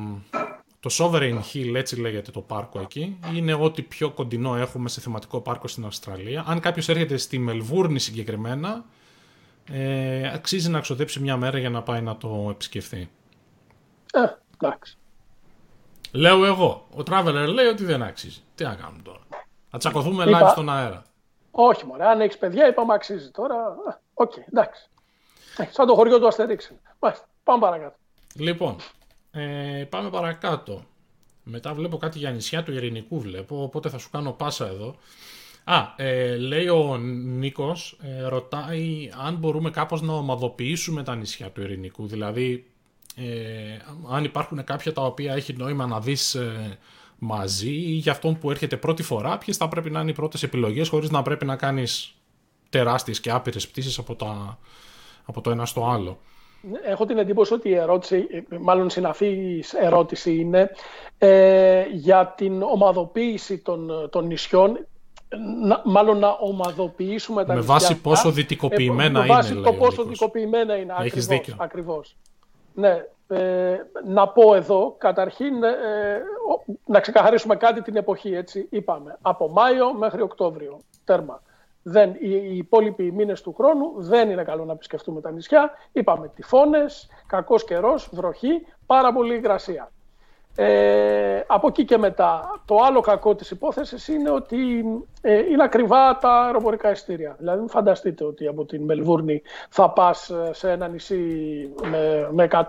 A: το Sovereign Hill, έτσι λέγεται το πάρκο εκεί, είναι ό,τι πιο κοντινό έχουμε σε θεματικό πάρκο στην Αυστραλία. Αν κάποιος έρχεται στη Μελβούρνη συγκεκριμένα, ε, αξίζει να ξοδέψει μια μέρα για να πάει να το επισκεφθεί.
B: Ε, εντάξει.
A: Λέω εγώ. Ο Traveler λέει ότι δεν αξίζει. Τι να κάνουμε τώρα; Να τσακωθούμε live στον αέρα.
B: Όχι, μωρέ. Αν έχεις παιδιά, είπαμε αξίζει τώρα. Ok, okay, εντάξει. Ε, σαν το χωριό του Αστερίξ. πάμε παρακάτω.
A: Λοιπόν, ε, πάμε παρακάτω. Μετά βλέπω κάτι για νησιά του Ειρηνικού βλέπω, οπότε θα σου κάνω πάσα εδώ. Α, ε, λέει ο Νίκος, ε, ρωτάει αν μπορούμε κάπως να ομαδοποιήσουμε τα νησιά του Ειρηνικού. Δηλαδή, ε, αν υπάρχουν κάποια τα οποία έχει νόημα να δεις ε, μαζί ή για αυτόν που έρχεται πρώτη φορά, ποιες θα πρέπει να είναι οι πρώτες επιλογές χωρίς να πρέπει να κάνεις τεράστιες και άπειρες πτήσεις από, τα, από το ένα στο άλλο.
B: Έχω την εντύπωση ότι η ερώτηση, μάλλον συναφής ερώτηση είναι ε, για την ομαδοποίηση των, των νησιών να, μάλλον να ομαδοποιήσουμε τα
A: Με βάση πόσο δυτικοποιημένα
B: ε,
A: είναι. Με
B: βάση το πόσο δυτικοποιημένα είναι. Έχεις ακριβώς, δίκιο. Ακριβώς. Ναι, ε, να πω εδώ, καταρχήν, ε, να ξεκαθαρίσουμε κάτι την εποχή, έτσι, είπαμε. Από Μάιο μέχρι Οκτώβριο, τέρμα δεν, οι, υπόλοιποι μήνες του χρόνου δεν είναι καλό να επισκεφτούμε τα νησιά. Είπαμε τυφώνες, κακός καιρός, βροχή, πάρα πολύ υγρασία. Ε, από εκεί και μετά, το άλλο κακό της υπόθεσης είναι ότι ε, είναι ακριβά τα αεροπορικά ειστήρια. Δηλαδή, μην φανταστείτε ότι από την Μελβούρνη θα πας ε, σε ένα νησί με, με 100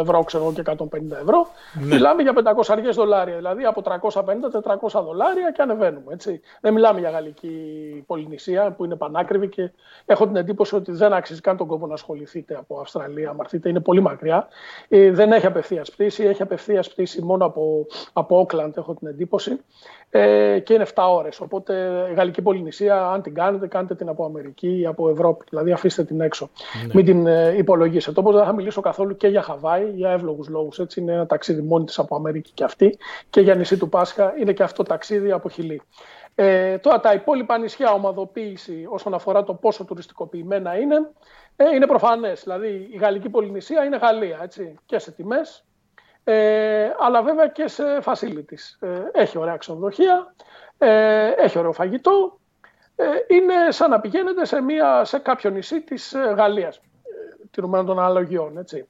B: ευρώ ξέρω, και 150 ευρώ. Ναι. Μιλάμε για 500 δολάρια, δηλαδή από 350-400 δολάρια και ανεβαίνουμε. Έτσι. Δεν μιλάμε για γαλλική πολυνησία που είναι πανάκριβη και έχω την εντύπωση ότι δεν αξίζει καν τον κόπο να ασχοληθείτε από Αυστραλία, Μαρθείτε, είναι πολύ μακριά. Ε, δεν έχει απευθείας πτήση, έχει απευθείας πτήση μόνο από, από Auckland, έχω την εντύπωση. Ε, και είναι 7 ώρες. Οπότε η Γαλλική Πολυνησία, αν την κάνετε, κάντε την από Αμερική ή από Ευρώπη. Δηλαδή αφήστε την έξω. Ναι. Μην την ε, υπολογίσετε. Οπότε δεν θα μιλήσω καθόλου και για Χαβάη, για εύλογους λόγους. Έτσι είναι ένα ταξίδι μόνη της από Αμερική και αυτή. Και για νησί του Πάσχα είναι και αυτό ταξίδι από Χιλή. Ε, τώρα τα υπόλοιπα νησιά ομαδοποίηση όσον αφορά το πόσο τουριστικοποιημένα είναι, ε, είναι προφανές. Δηλαδή η Γαλλική Πολυνησία είναι Γαλλία έτσι, και σε τιμές ε, αλλά βέβαια και σε facilities. Ε, έχει ωραία ξενοδοχεία, ε, έχει ωραίο φαγητό. Ε, είναι σαν να πηγαίνετε σε, μια, σε κάποιο νησί της ε, Γαλλίας, τηρουμένων των αναλογιών. Έτσι.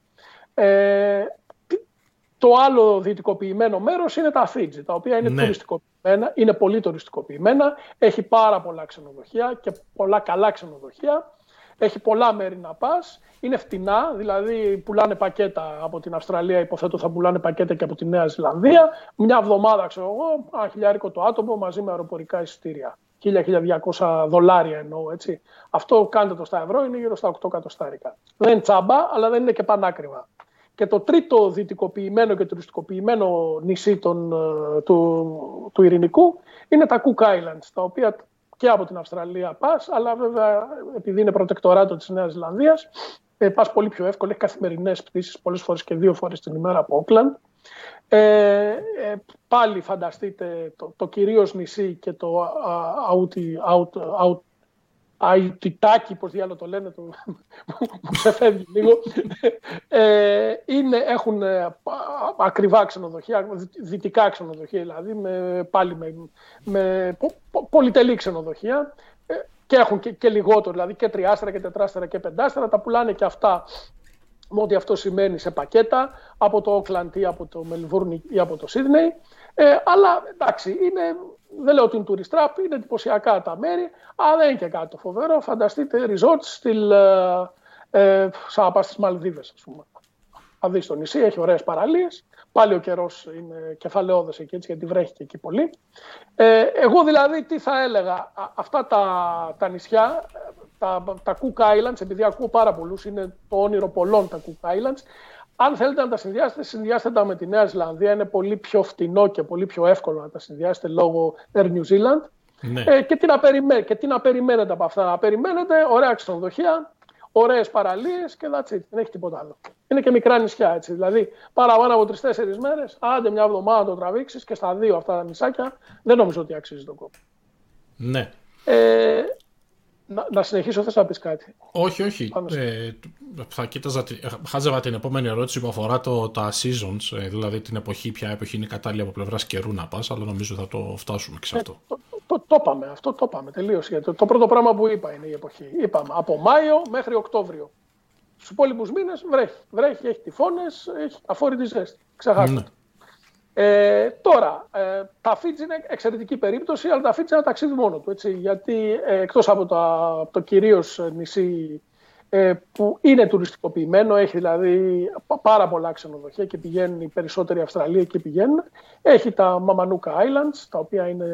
B: το άλλο δυτικοποιημένο μέρος είναι τα Φίτζι, τα οποία είναι ναι. τουριστικοποιημένα, είναι πολύ τουριστικοποιημένα, έχει πάρα πολλά ξενοδοχεία και πολλά καλά ξενοδοχεία, έχει πολλά μέρη να πας είναι φτηνά, δηλαδή πουλάνε πακέτα από την Αυστραλία, υποθέτω θα πουλάνε πακέτα και από τη Νέα Ζηλανδία. Μια εβδομάδα, ξέρω εγώ, ένα χιλιάρικο το άτομο μαζί με αεροπορικά εισιτήρια. 1000-1200 δολάρια εννοώ, έτσι. Αυτό κάντε το στα ευρώ, είναι γύρω στα 8 εκατοστάρικα. Δεν είναι τσάμπα, αλλά δεν είναι και πανάκριβα. Και το τρίτο δυτικοποιημένο και τουριστικοποιημένο νησί των, ε, του, του Ειρηνικού είναι τα Cook Islands, τα οποία και και από την Αυστραλία πας, αλλά βέβαια επειδή είναι προτεκτοράτο της Νέας Ζηλανδίας, ε, πας πολύ πιο εύκολα. Έχει καθημερινές πτήσεις πολλές φορές και δύο φορές την ημέρα από Όκλαντ. Ε, ε, πάλι φανταστείτε το, το κυρίως νησί και το out, αιτητάκι, πώς διάλογο το λένε, το, μου ξεφεύγει λίγο, ε, είναι, έχουν ε, ακριβά ξενοδοχεία, δυτικά ξενοδοχεία δηλαδή, με, πάλι με, με πολυτελή ξενοδοχεία. Ε, και έχουν και, και λιγότερο, δηλαδή και τριάστερα και τετράστερα και πεντάστερα, τα πουλάνε και αυτά με ό,τι αυτό σημαίνει σε πακέτα από το Όκλαντ ή από το Μελβούρνι ή από το Σίδνεϊ. Ε, αλλά εντάξει, είναι, δεν λέω ότι είναι tourist trap, είναι εντυπωσιακά τα μέρη, αλλά δεν είναι και κάτι το φοβερό. Φανταστείτε resort στυλ, ε, ε, σαν να πας στις Μαλδίβες, ας πούμε. Θα δεις το νησί, έχει ωραίες παραλίες, πάλι ο καιρός είναι κεφαλαιόδες εκεί, έτσι, γιατί βρέχει και εκεί πολύ. Ε, εγώ δηλαδή τι θα έλεγα, αυτά τα, τα νησιά, τα, τα Cook Islands, επειδή ακούω πάρα πολλούς, είναι το όνειρο πολλών τα Cook Islands, αν θέλετε να τα συνδυάσετε, συνδυάστε τα με τη Νέα Ζηλανδία. Είναι πολύ πιο φτηνό και πολύ πιο εύκολο να τα συνδυάσετε λόγω Air New Zealand. Ναι. Ε, και, τι να και τι να περιμένετε από αυτά. Να περιμένετε ωραία ξενοδοχεία, ωραίες παραλίες και that's it. Δεν έχει τίποτα άλλο. Είναι και μικρά νησιά έτσι. Δηλαδή, παραπάνω από τρει-τέσσερι μέρες, άντε μια εβδομάδα το τραβήξεις και στα δύο αυτά τα νησάκια δεν νομίζω ότι αξίζει τον κόπο.
A: Ναι.
B: Ε, να, να συνεχίσω, θες να πεις κάτι;
A: Όχι, όχι. Ε, θα κοίταζα, χάζευα την επόμενη ερώτηση που αφορά το, τα seasons, ε, δηλαδή την εποχή, ποια εποχή είναι κατάλληλη από πλευράς καιρού να πας, αλλά νομίζω θα το φτάσουμε και σε ε, αυτό.
B: το, το, το, είπαμε, αυτό το είπαμε τελείως. Γιατί το, πρώτο πράγμα που είπα είναι η εποχή. Είπαμε από Μάιο μέχρι Οκτώβριο. Στους υπόλοιπους μήνες βρέχει. Βρέχει, έχει τυφώνες, έχει αφόρητη ζέστη. Ξεχάστε. Ναι. Ε, τώρα, ε, τα Φίτζ είναι εξαιρετική περίπτωση, αλλά τα Φίτζ είναι ένα ταξίδι μόνο του. Έτσι, γιατί ε, εκτός από, από το κυρίως νησί ε, που είναι τουριστικοποιημένο, έχει δηλαδή πάρα πολλά ξενοδοχεία και πηγαίνουν οι περισσότεροι Αυστραλοί και πηγαίνουν. Έχει τα Mamanuka Islands, τα οποία είναι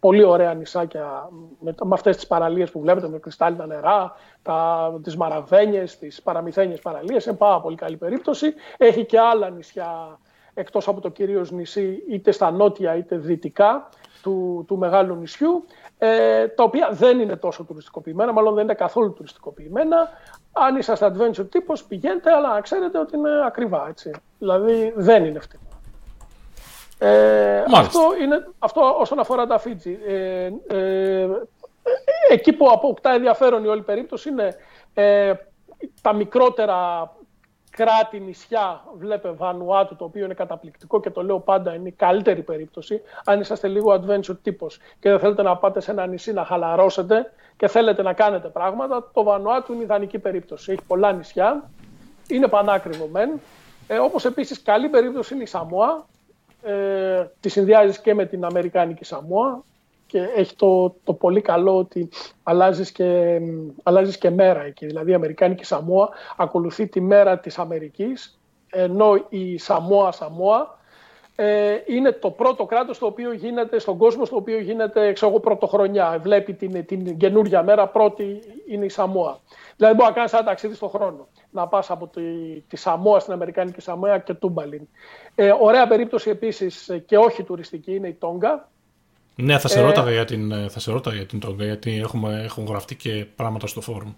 B: πολύ ωραία νησάκια με, με αυτές τις παραλίες που βλέπετε, με κρυστάλλινα νερά, τα, τις Μαραβένιες, τις παραμυθένιες παραλίες, είναι πάρα πολύ καλή περίπτωση. Έχει και άλλα νησιά εκτός από το κυρίως νησί, είτε στα νότια είτε δυτικά του, του μεγάλου νησιού, ε, τα οποία δεν είναι τόσο τουριστικοποιημένα, μάλλον δεν είναι καθόλου τουριστικοποιημένα. Αν είσαστε adventure τύπος, πηγαίνετε, αλλά να ξέρετε ότι είναι ακριβά, έτσι. Δηλαδή δεν είναι αυτή. Ε, αυτό, είναι, αυτό όσον αφορά τα Φίτζι. Ε, ε, εκεί που αποκτά ενδιαφέρον η όλη περίπτωση είναι ε, τα μικρότερα κράτη, νησιά, βλέπε Βανουάτου, το οποίο είναι καταπληκτικό και το λέω πάντα, είναι η καλύτερη περίπτωση. Αν είσαστε λίγο adventure τύπος και δεν θέλετε να πάτε σε ένα νησί να χαλαρώσετε και θέλετε να κάνετε πράγματα, το Βανουάτου είναι ιδανική περίπτωση. Έχει πολλά νησιά, είναι πανάκριβο μεν. Ε, όπως επίσης καλή περίπτωση είναι η Σαμόα, ε, τη συνδυάζεις και με την Αμερικάνικη Σαμόα και έχει το, το πολύ καλό ότι αλλάζεις και, αλλάζεις και μέρα εκεί. Δηλαδή η Αμερικάνικη Σαμόα ακολουθεί τη μέρα της Αμερικής, ενώ η Σαμόα Σαμόα ε, είναι το πρώτο κράτος το οποίο γίνεται στον κόσμο, στο οποίο γίνεται ξέρω, πρωτοχρονιά. Βλέπει την, την καινούργια μέρα, πρώτη είναι η Σαμόα. Δηλαδή μπορεί να κάνεις ένα ταξίδι στον χρόνο. Να πας από τη, τη Σαμόα στην Αμερικάνικη Σαμόα και Τούμπαλιν. Ε, ωραία περίπτωση επίσης και όχι τουριστική είναι η Τόγκα,
A: ναι, θα σε, ε, ρώταγα για την, ε, θα σε ρώταγα για την Τόγκα, γιατί έχουμε, έχουν γραφτεί και πράγματα στο φόρουμ.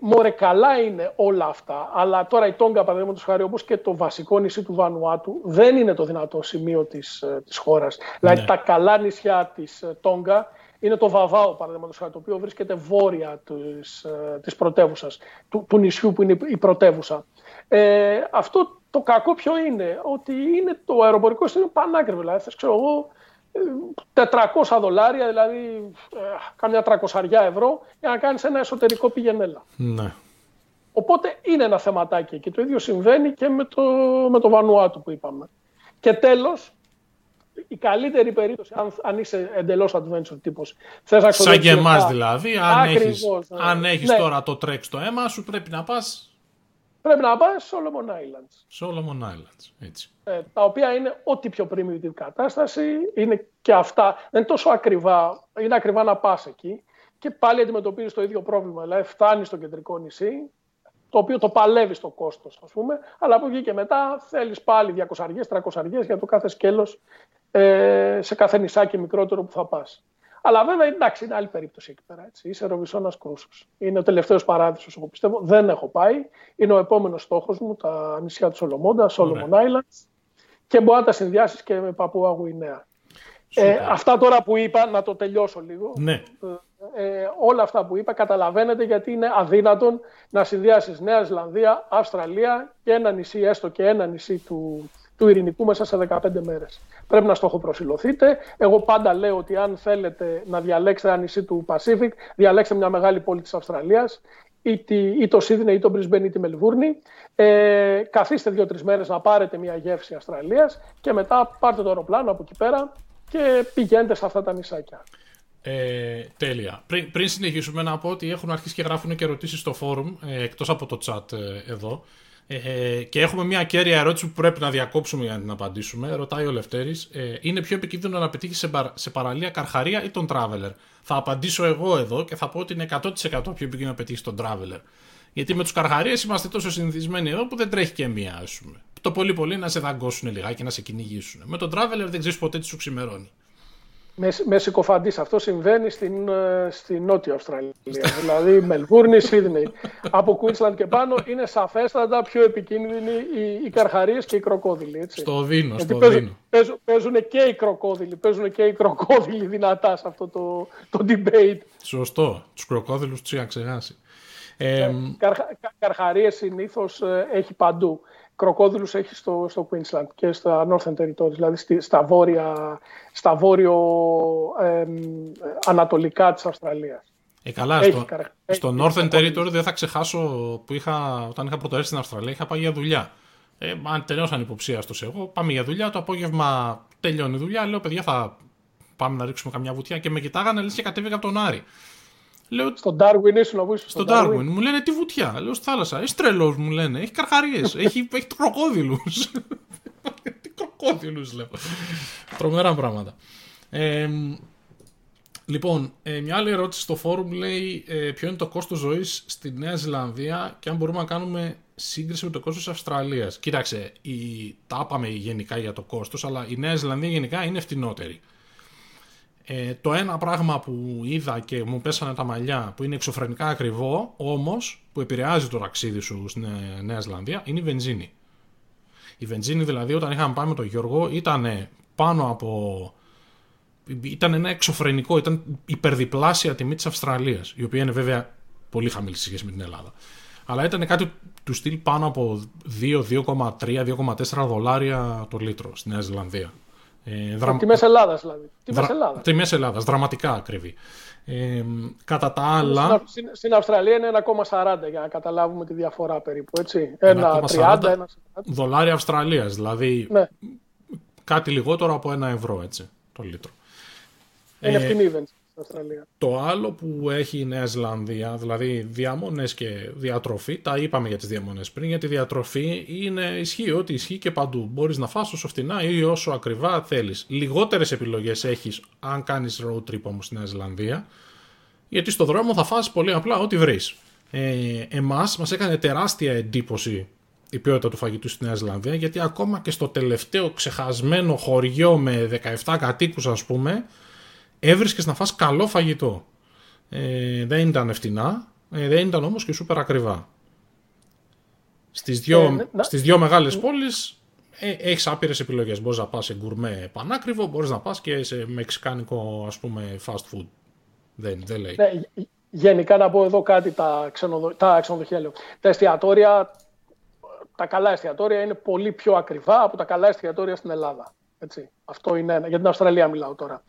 B: Μωρέ, καλά είναι όλα αυτά. Αλλά τώρα η Τόγκα, παραδείγματος χάρη, όπως και το βασικό νησί του Βανουάτου, δεν είναι το δυνατό σημείο της της ε, χώρας. Δηλαδή, ναι. τα καλά νησιά της Τόγκα είναι το Βαβάο, παραδείγματος χάρη, το οποίο βρίσκεται βόρεια της πρωτεύουσας, του, του νησιού που είναι η πρωτεύουσα. Ε, αυτό το κακό ποιο είναι, ότι είναι το αεροπορικό σύστημα πανάκριβο. Δηλαδή, ξέρω εγώ, 400 δολάρια, δηλαδή ε, κάμια 300 ευρώ, για να κάνεις ένα εσωτερικό πηγενέλα.
A: Ναι.
B: Οπότε είναι ένα θεματάκι και το ίδιο συμβαίνει και με το, με το Βανουάτου που είπαμε. Και τέλος, η καλύτερη περίπτωση, αν, αν είσαι εντελώς adventure τύπος, θες να
A: Σαν και εμάς δηλαδή, αν έχει αν έχεις ναι. τώρα το τρέξ στο αίμα σου, πρέπει να πας
B: πρέπει να πάει σε Solomon Islands.
A: Solomon Islands, έτσι.
B: Ε, τα οποία είναι ό,τι πιο primitive κατάσταση, είναι και αυτά, δεν είναι τόσο ακριβά, είναι ακριβά να πας εκεί και πάλι αντιμετωπίζεις το ίδιο πρόβλημα, δηλαδή φτάνεις στο κεντρικό νησί, το οποίο το παλεύεις το κόστος, ας πούμε, αλλά από εκεί και μετά θέλεις πάλι 200 300 για το κάθε σκέλος ε, σε κάθε νησάκι μικρότερο που θα πας. Αλλά βέβαια εντάξει, είναι άλλη περίπτωση εκεί πέρα. Έτσι. Είσαι Ροβισόνα Κρούσος. Είναι ο τελευταίος παράδεισος, εγώ πιστεύω. Δεν έχω πάει. Είναι ο επόμενος στόχος μου, τα νησιά του Σολομόντα, Solomon Islands. Και μπορεί να τα συνδυάσεις και με Παππούα Γουινέα. Ε, αυτά τώρα που είπα, να το τελειώσω λίγο.
A: Ναι.
B: Ε, ε, όλα αυτά που είπα καταλαβαίνετε γιατί είναι αδύνατον να συνδυάσεις Νέα Ζηλανδία, Αυστραλία και ένα νησί, έστω και ένα νησί του, του ειρηνικού μέσα σε 15 μέρες. Πρέπει να στοχοπροσιλωθείτε. Εγώ πάντα λέω ότι αν θέλετε να διαλέξετε ένα νησί του Pacific, διαλέξτε μια μεγάλη πόλη της Αυστραλίας ή, το Σίδνεϊ ή το Μπρισμπέν ή τη Μελβούρνη. Ε, καθίστε δύο-τρεις μέρες να πάρετε μια γεύση Αυστραλίας και μετά πάρτε το αεροπλάνο από εκεί πέρα και πηγαίνετε σε αυτά τα νησάκια.
A: Ε, τέλεια. Πριν, πριν συνεχίσουμε να πω ότι έχουν αρχίσει και γράφουν και ερωτήσεις στο φόρουμ, ε, εκτός από το chat ε, εδώ. Ε, και έχουμε μια κέρια ερώτηση που πρέπει να διακόψουμε για να την απαντήσουμε. Ρωτάει ο Λευτέρης, ε, είναι πιο επικίνδυνο να πετύχει σε, σε παραλία Καρχαρία ή τον Traveler; Θα απαντήσω εγώ εδώ και θα πω ότι είναι 100% πιο επικίνδυνο να πετύχει τον Traveler. Γιατί με τους Καρχαρίες είμαστε τόσο συνηθισμένοι εδώ που δεν τρέχει και μία, ας πούμε. Το πολύ πολύ να σε δαγκώσουν λιγάκι, να σε κυνηγήσουν. Με τον Traveler δεν ξέρεις ποτέ τι σου ξημερώνει.
B: Μες, με συκοφαντής. Αυτό συμβαίνει στην, ε, στην Νότια Αυστραλία. δηλαδή Μελβούρνη, Σίδνεϊ. Από Queensland και πάνω είναι σαφέστατα πιο επικίνδυνοι οι, οι καρχαρίες και οι κροκόδιλοι. Έτσι.
A: Στο δίνω, στο
B: παίζουν,
A: δίνω.
B: Παίζουν, παίζουν, και οι κροκόδιλοι. Παίζουν και οι κροκόδιλοι δυνατά σε αυτό το, το debate.
A: Σωστό. Τους κροκόδιλους τους είχα ξεχάσει.
B: Ε, καρχα, καρχαρίες συνήθως ε, έχει παντού κροκόδιλους έχεις στο, στο Queensland και στα Northern Territories, δηλαδή στα, βόρεια, στα βόρειο ε, ανατολικά της Αυστραλίας.
A: Ε, καλά, στο, στο Northern Territory δεν θα ξεχάσω που είχα, όταν είχα πρωτοέρθει στην Αυστραλία, είχα πάει για δουλειά. Ε, αν τελειώσαν υποψίαστος εγώ, πάμε για δουλειά, το απόγευμα τελειώνει η δουλειά, λέω παιδιά θα πάμε να ρίξουμε καμιά βουτιά και με κοιτάγανε λες και κατέβηκα από τον Άρη.
B: Λέω, στον Darwin ήσουν να βγει
A: στον Darwin. Μου λένε τι βουτιά. Λέω στη θάλασσα. Είσαι τρελός, μου λένε. Έχει καρχαρίες. έχει, έχει κροκόδηλου. τι κροκόδηλου, λέω. Τρομερά πράγματα. Ε, λοιπόν, ε, μια άλλη ερώτηση στο φόρουμ λέει ε, ποιο είναι το κόστος ζωής στη Νέα Ζηλανδία και αν μπορούμε να κάνουμε σύγκριση με το κόστος της Αυστραλίας. Κοίταξε, η, τα είπαμε γενικά για το κόστος, αλλά η Νέα Ζηλανδία γενικά είναι φτηνότερη. Ε, το ένα πράγμα που είδα και μου πέσανε τα μαλλιά που είναι εξωφρενικά ακριβό, όμως που επηρεάζει το ταξίδι σου στην ε, Νέα Ζηλανδία, είναι η βενζίνη. Η βενζίνη δηλαδή όταν είχαμε πάει με τον Γιώργο ήταν πάνω από... Ήταν ένα εξωφρενικό, ήταν υπερδιπλάσια τιμή της Αυστραλίας, η οποία είναι βέβαια πολύ χαμηλή σχέση με την Ελλάδα. Αλλά ήταν κάτι του στυλ πάνω από 2, 2,3, 2,4 δολάρια το λίτρο στη Νέα Ζηλανδία.
B: Ε, δρα... Τιμές Ελλάδας δηλαδή. Τιμές Δρα... Ελλάδας.
A: Τιμές Ελλάδας, δραματικά ακριβή. Ε, κατά τα άλλα...
B: Στην, στην Αυστραλία είναι 1,40 για να καταλάβουμε τη διαφορά περίπου, έτσι. 1,30,
A: δολάρια Αυστραλίας, δηλαδή ναι. κάτι λιγότερο από ένα ευρώ, έτσι, το λίτρο.
B: Είναι ε, η
A: το άλλο που έχει η Νέα Ζηλανδία, δηλαδή διαμονές και διατροφή, τα είπαμε για τις διαμονές πριν, για τη διατροφή είναι ισχύει ότι ισχύει και παντού. Μπορείς να φας όσο φτηνά ή όσο ακριβά θέλεις. Λιγότερες επιλογές έχεις αν κάνεις road trip όμως στη Νέα Ζηλανδία, γιατί στο δρόμο θα φας πολύ απλά ό,τι βρεις. Ε, εμάς μας έκανε τεράστια εντύπωση η ποιότητα του φαγητού στη Νέα Ζηλανδία, γιατί ακόμα και στο τελευταίο ξεχασμένο χωριό με 17 κατοίκους ας πούμε, έβρισκες να φας καλό φαγητό. Ε, δεν ήταν φτηνά, ε, δεν ήταν όμως και σούπερ ακριβά. Στις δύο, ε, ναι, στις δύο μεγάλες πόλεις ε, έχεις άπειρες επιλογές. Μπορείς να πας σε γκουρμέ πανάκριβο, μπορείς να πας και σε μεξικάνικο ας πούμε fast food. Δεν, δεν λέει. Ναι,
B: γενικά να πω εδώ κάτι τα, ξενοδο... τα ξενοδοχεία. Τα εστιατόρια, τα καλά εστιατόρια είναι πολύ πιο ακριβά από τα καλά εστιατόρια στην Ελλάδα. Έτσι. Αυτό είναι ένα. Για την Αυστραλία μιλάω τώρα.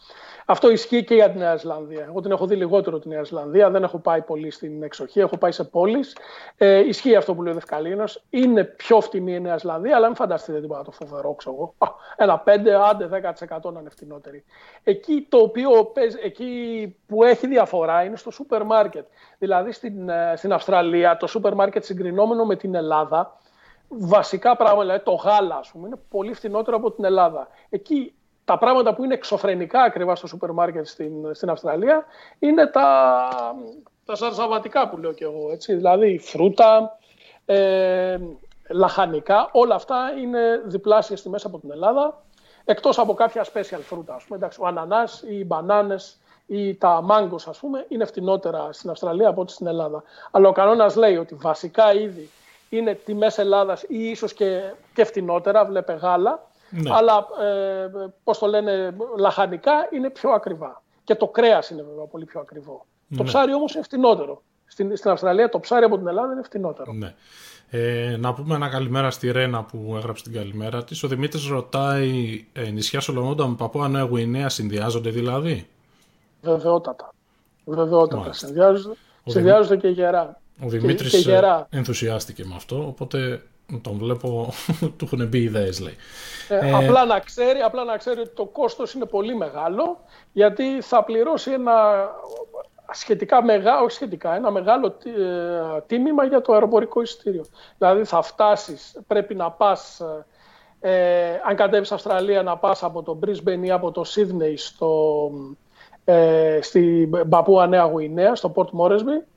B: Αυτό ισχύει και για την Νέα Ζηλανδία. Εγώ την έχω δει λιγότερο τη Νέα Ζηλανδία, δεν έχω πάει πολύ στην εξοχή, έχω πάει σε πόλεις. Ε, ισχύει αυτό που λέει ο Δευκαλίνος. Είναι πιο φτηνή η Νέα Ζηλανδία, αλλά μην φανταστείτε τίποτα το φοβερό, ξέρω εγώ. Ένα 5, άντε 10% να είναι φτηνότερη. Εκεί, το οποίο, εκεί που έχει διαφορά είναι στο σούπερ μάρκετ. Δηλαδή στην, ε, στην Αυστραλία το σούπερ μάρκετ συγκρινόμενο με την Ελλάδα βασικά πράγματα, δηλαδή το γάλα, ας πούμε, είναι πολύ φτηνότερο από την Ελλάδα. Εκεί τα πράγματα που είναι εξωφρενικά ακριβά στο σούπερ μάρκετ στην, στην Αυστραλία είναι τα, τα σαρσαβατικά που λέω και εγώ. Έτσι. Δηλαδή φρούτα, ε, λαχανικά, όλα αυτά είναι διπλάσια τιμές από την Ελλάδα. Εκτός από κάποια special φρούτα, ας πούμε, εντάξει, ο ανανάς ή οι μπανάνες ή ή τα μάγκος, ας πούμε, είναι φτηνότερα στην Αυστραλία από ό,τι στην Ελλάδα. Αλλά ο κανόνας λέει ότι βασικά είδη είναι τιμέ Ελλάδας ή ίσως και, και φτηνότερα, βλέπε γάλα. Ναι. Αλλά ε, πώς το λένε, λαχανικά είναι πιο ακριβά. Και το κρέας είναι βέβαια πολύ πιο ακριβό. Το ναι. ψάρι όμως είναι φτηνότερο. Στην, στην Αυστραλία το ψάρι από την Ελλάδα είναι φτηνότερο.
A: Ναι. Ε, να πούμε ένα καλημέρα στη Ρένα που έγραψε την καλημέρα της. Ο Δημήτρης ρωτάει, ε, νησιά Σολομόντα με Παππούα Νέα Γουινέα συνδυάζονται δηλαδή;
B: Βεβαιότατα. Βεβαιότατα. Συνδυάζονται, συνδυάζονται και γερά.
A: Ο Δημήτρης ενθουσιάστηκε με αυτό, οπότε τον βλέπω, του έχουν μπει ιδέες, λέει.
B: Ε, ε, απλά, να ξέρει, απλά να ξέρει ότι το κόστος είναι πολύ μεγάλο, γιατί θα πληρώσει ένα σχετικά μεγάλο, όχι σχετικά, ένα μεγάλο ε, τίμημα για το αεροπορικό εισιτήριο. Δηλαδή θα φτάσεις, πρέπει να πας, ε, αν κατέβεις Αυστραλία, να πας από το Brisbane ή από το Sydney στο, ε, στην Παππούα Νέα Γουινέα, στο Port Moresby.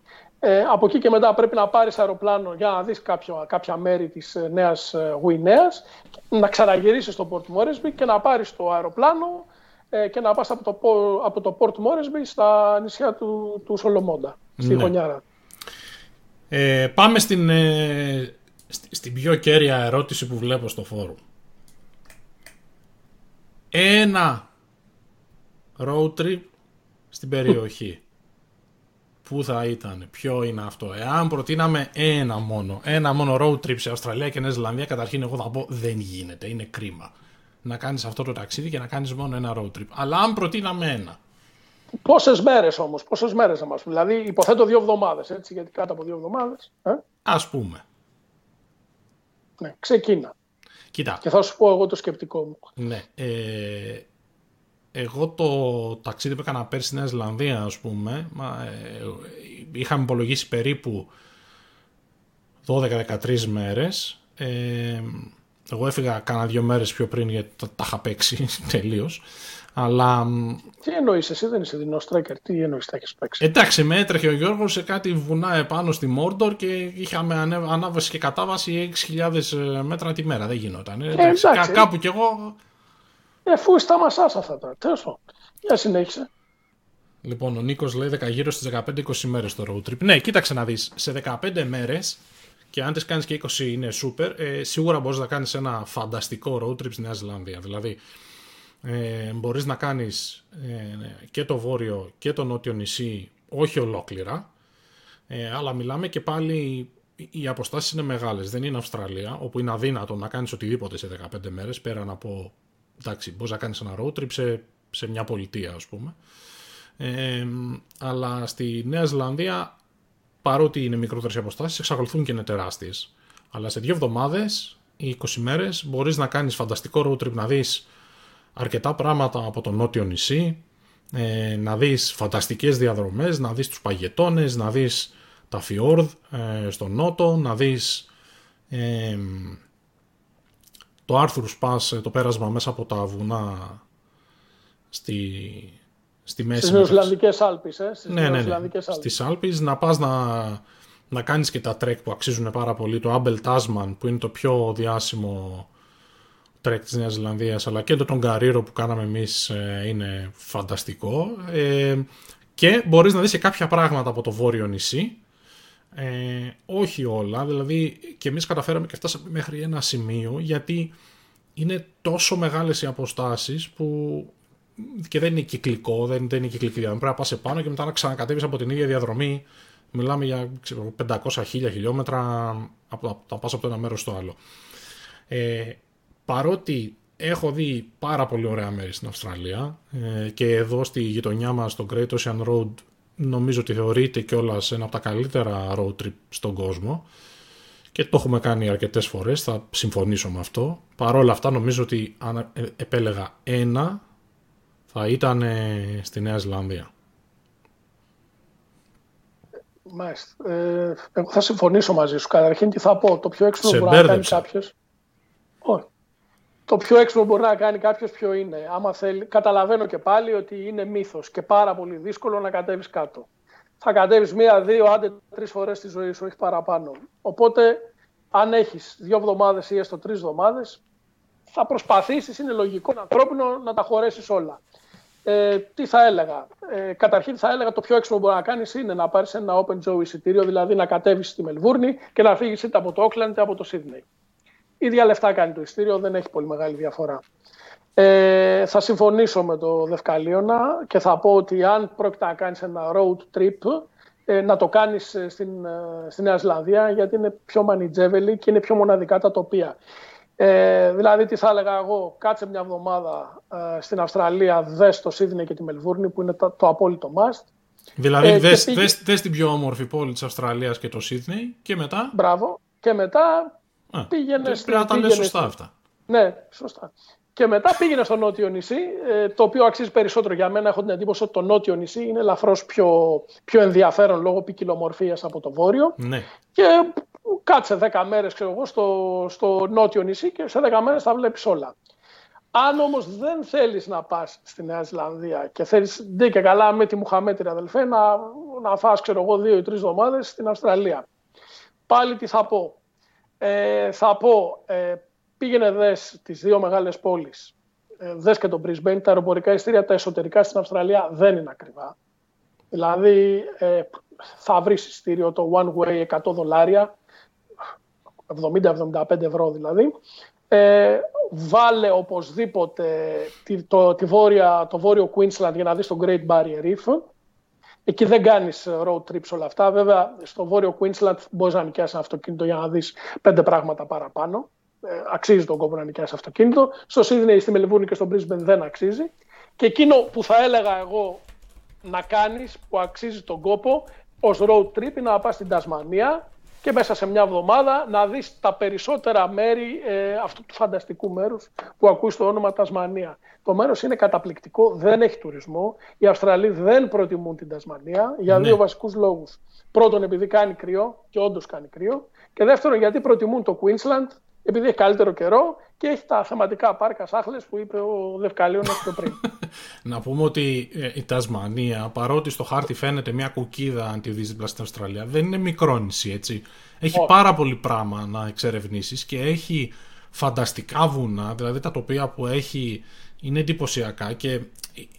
B: Ε, από εκεί και μετά πρέπει να πάρεις αεροπλάνο για να δεις κάποιο, κάποια μέρη της ε, Νέας Γουινέας, να ξαναγυρίσεις στο Port Moresby και να πάρεις το αεροπλάνο ε, και να πας από το, από το Port Moresby στα νησιά του, του Σολομόντα, στη ναι. Χωνιάρα.
A: Ε, πάμε στην, ε, στην πιο κέρια ερώτηση που βλέπω στο φόρουμ. Ένα road trip στην περιοχή. Πού θα ήταν, ποιο είναι αυτό. Εάν προτείναμε ένα μόνο, ένα μόνο road trip σε Αυστραλία και Νέα Ζηλανδία, καταρχήν εγώ θα πω δεν γίνεται, είναι κρίμα να κάνεις αυτό το ταξίδι και να κάνεις μόνο ένα road trip. Αλλά αν προτείναμε ένα.
B: Πόσες μέρες όμως, πόσες μέρες να μας πούμε. Δηλαδή υποθέτω δύο εβδομάδες, έτσι, γιατί κάτω από δύο εβδομάδες. Ε;
A: Ας πούμε.
B: Ναι, ξεκίνα.
A: Κοίτα.
B: Και θα σου πω εγώ το σκεπτικό μου.
A: Ναι. Ε, εγώ το ταξίδι που έκανα πέρσι στη Νέα Ζηλανδία, ας πούμε, μα, ε, είχαμε υπολογίσει περίπου 12-13 μέρες. Ε, εγώ έφυγα κάνα δύο μέρες πιο πριν γιατί τα, τα είχα παίξει τελείως. Αλλά...
B: Τι εννοείς, εσύ δεν είσαι δεινός striker, τι εννοείς, τα έχεις παίξει;
A: Εντάξει, με έτρεχε ο Γιώργος σε κάτι βουνά επάνω στη Μόρντορ και είχαμε ανάβαση και κατάβαση 6.000 ε, μέτρα τη μέρα. Δεν γινόταν. Ε, εντάξει, εντάξει, κάπου κι εγώ.
B: Ε, αφού στα μασά αυτά τώρα. Τέλος Για συνέχισε.
A: Λοιπόν, ο Νίκος λέει γύρω στις 15-20 μέρες το road trip. Ναι, κοίταξε να δεις. Σε 15 μέρες και αν τις κάνεις και 20 είναι super, ε, σίγουρα μπορείς να κάνεις ένα φανταστικό road trip στη Νέα Ζηλανδία. Δηλαδή, ε, μπορείς να κάνεις ε, και το βόρειο και το νότιο νησί, όχι ολόκληρα, ε, αλλά μιλάμε και πάλι οι αποστάσεις είναι μεγάλες. Δεν είναι Αυστραλία, όπου είναι αδύνατο να κάνεις οτιδήποτε σε 15 μέρες, πέραν από. Εντάξει, μπορείς να κάνεις ένα road trip σε, σε μια πολιτεία, ας πούμε. Ε, αλλά στη Νέα Ζηλανδία παρότι είναι μικρότερες οι αποστάσεις, εξακολουθούν και είναι τεράστιες. Αλλά σε δύο εβδομάδες ή 20 μέρες μπορείς να κάνεις φανταστικό road trip, να δεις αρκετά πράγματα από το νότιο νησί, ε, να δεις φανταστικές διαδρομές, να δεις τους παγετώνες, να δεις τα φιόρδ ε, στο νότο, να δεις ε, το Arthur's Pass, το πέρασμα μέσα από τα βουνά στη, στη μέση.
B: Στις Νεοσλανδικές Άλπεις, ε. Στις
A: ναι, ναι, ναι. Στις Άλπεις να πας να, να κάνεις και τα trek που αξίζουν πάρα πολύ. Το Abel Tasman που είναι το πιο διάσημο trek της Νέας Ζηλανδίας αλλά και το Tongariro που κάναμε εμείς ε, είναι φανταστικό. Ε, και μπορείς να δεις και κάποια πράγματα από το βόρειο νησί. Ε, όχι όλα, δηλαδή και εμείς καταφέραμε και φτάσαμε μέχρι ένα σημείο γιατί είναι τόσο μεγάλες οι αποστάσεις που και δεν είναι κυκλικό, δεν, δεν είναι κυκλική διαδρομή. Πρέπει να πας επάνω και μετά να ξανακατέβεις από την ίδια διαδρομή. Μιλάμε για 500 χίλια χιλιόμετρα από, να πας από το ένα μέρος στο άλλο. Ε, παρότι έχω δει πάρα πολύ ωραία μέρη στην Αυστραλία ε, και εδώ στη γειτονιά μας στο Great Ocean Road νομίζω ότι θεωρείται κιόλας ένα από τα καλύτερα road trip στον κόσμο και το έχουμε κάνει αρκετές φορές, θα συμφωνήσω με αυτό. Παρ' όλα αυτά νομίζω ότι αν ε, επέλεγα ένα θα ήταν στη Νέα Ζηλανδία.
B: Μάλιστα. Ε, εγώ θα συμφωνήσω μαζί σου. Καταρχήν τι θα πω. Το πιο έξυπνο που μπορεί να κάνει κάποιος. Το πιο έξυπνο που μπορεί να κάνει κάποιος ποιο είναι. Άμα θέλει, καταλαβαίνω και πάλι ότι είναι μύθος και πάρα πολύ δύσκολο να κατέβεις κάτω. Θα κατέβεις μία, δύο, άντε τρεις φορές τη ζωή σου, όχι παραπάνω. Οπότε, αν έχεις δύο εβδομάδες ή έστω τρεις εβδομάδες, θα προσπαθήσεις, είναι λογικό, ανθρώπινο, να τα χωρέσεις όλα. Ε, τι θα έλεγα; Ε, καταρχήν θα έλεγα το πιο έξυπνο που μπορεί να κάνεις είναι να πάρεις ένα open Joe εισιτήριο, δηλαδή να κατέβεις στη Μελβούρνη και να φύγεις είτε από το Auckland είτε από το Sydney. Ίδια λεφτά κάνει το εισιτήριο, δεν έχει πολύ μεγάλη διαφορά. Ε, θα συμφωνήσω με το Δευκαλίωνα και θα πω ότι αν πρόκειται να κάνεις ένα road trip, ε, να το κάνεις ε, στην, ε, στη Νέα Ζηλανδία γιατί είναι πιο μανιτζέβελη και είναι πιο μοναδικά τα τοπία. Ε, δηλαδή, τι θα έλεγα εγώ, κάτσε μια εβδομάδα ε, στην Αυστραλία, δες το Σίδνεϊ και τη Μελβούρνη που είναι το, το απόλυτο must.
A: Δηλαδή, ε, δες, πήγε... δες, δες, την πιο όμορφη πόλη της Αυστραλίας και το Σίδνεϊ και μετά...
B: Μπράβο. Και μετά Α, πήγαινε...
A: Πρέπει να τα λες σωστά αυτά.
B: Ναι, σωστά. Και μετά πήγαινε στο νότιο νησί, ε, το οποίο αξίζει περισσότερο για μένα. Έχω την εντύπωση ότι το νότιο νησί είναι ελαφρώς πιο, πιο ενδιαφέρον λόγω ποικιλομορφίας από το βόρειο.
A: Ναι.
B: Και κάτσε 10 μέρες στο, στο νότιο νησί και σε 10 μέρες θα βλέπεις όλα. Αν όμως δεν θέλεις να πας στη Νέα Ζηλανδία και θέλεις ντε και καλά με τη Μουχαμέτρη αδελφέ να, να φας ξέρω εγώ δύο ή τρεις εβδομάδες στην Αυστραλία. Πάλι τι θα πω. Ε, θα πω ε, πήγαινε δες τις δύο μεγάλες πόλεις, ε, δες και τον Brisbane, τα αεροπορικά ειστήρια, τα εσωτερικά στην Αυστραλία δεν είναι ακριβά. Δηλαδή ε, θα βρεις ειστήριο το one way 100 δολάρια, 70-75 ευρώ δηλαδή. Ε, βάλε οπωσδήποτε τη, το, τη βόρεια, το βόρειο Queensland για να δεις το Great Barrier Reef. Εκεί δεν κάνεις road trips όλα αυτά. Βέβαια, στο βόρειο Queensland μπορείς να νοικιάσεις ένα αυτοκίνητο για να δεις πέντε πράγματα παραπάνω. Ε, αξίζει τον κόπο να νοικιάσεις αυτοκίνητο. Στο Σίδνεϊ, στη Μελβούρνη και στο Brisbane δεν αξίζει. Και εκείνο που θα έλεγα εγώ να κάνεις που αξίζει τον κόπο ως road trip είναι να πας στην Τασμανία και μέσα σε μια εβδομάδα να δεις τα περισσότερα μέρη ε, αυτού του φανταστικού μέρους που ακούς το όνομα Τασμανία. Το μέρος είναι καταπληκτικό, δεν έχει τουρισμό. Οι Αυστραλοί δεν προτιμούν την Τασμανία για ναι. δύο βασικούς λόγους. Πρώτον, επειδή κάνει κρύο και όντως κάνει κρύο. Και δεύτερον, γιατί προτιμούν το Queensland επειδή έχει καλύτερο καιρό και έχει τα θεματικά πάρκα σάχλες που είπε ο Δευκαλίωνας πιο πριν.
A: Να πούμε ότι ε, η Τασμανία, παρότι στο χάρτη φαίνεται μια κουκίδα αν τη δεις δίπλα στην Αυστραλία, δεν είναι μικρό νησί, έτσι. Έχει πάρα πολύ πράγμα να εξερευνήσεις και έχει φανταστικά βουνά, δηλαδή τα τοπία που έχει είναι εντυπωσιακά και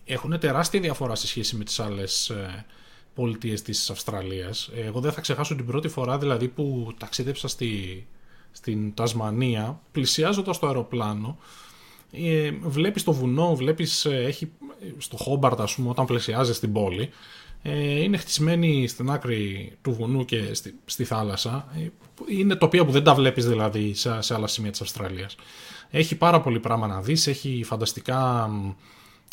A: έχουν τεράστια διαφορά σε σχέση με τις άλλες ε, πολιτείες της Αυστραλίας. Εγώ δεν θα ξεχάσω την πρώτη φορά δηλαδή που ταξίδεψα στη, στην Τασμανία, πλησιάζοντας το αεροπλάνο, ε, βλέπεις το βουνό, βλέπεις, ε, έχει, στο Χόμπαρτ ας πούμε, όταν πλησιάζει στην πόλη, ε, είναι χτισμένη στην άκρη του βουνού και στη, στη θάλασσα. Ε, είναι τοπία που δεν τα βλέπεις δηλαδή σε, σε άλλα σημεία της Αυστραλίας. Έχει πάρα πολύ πράγμα να δεις, έχει φανταστικά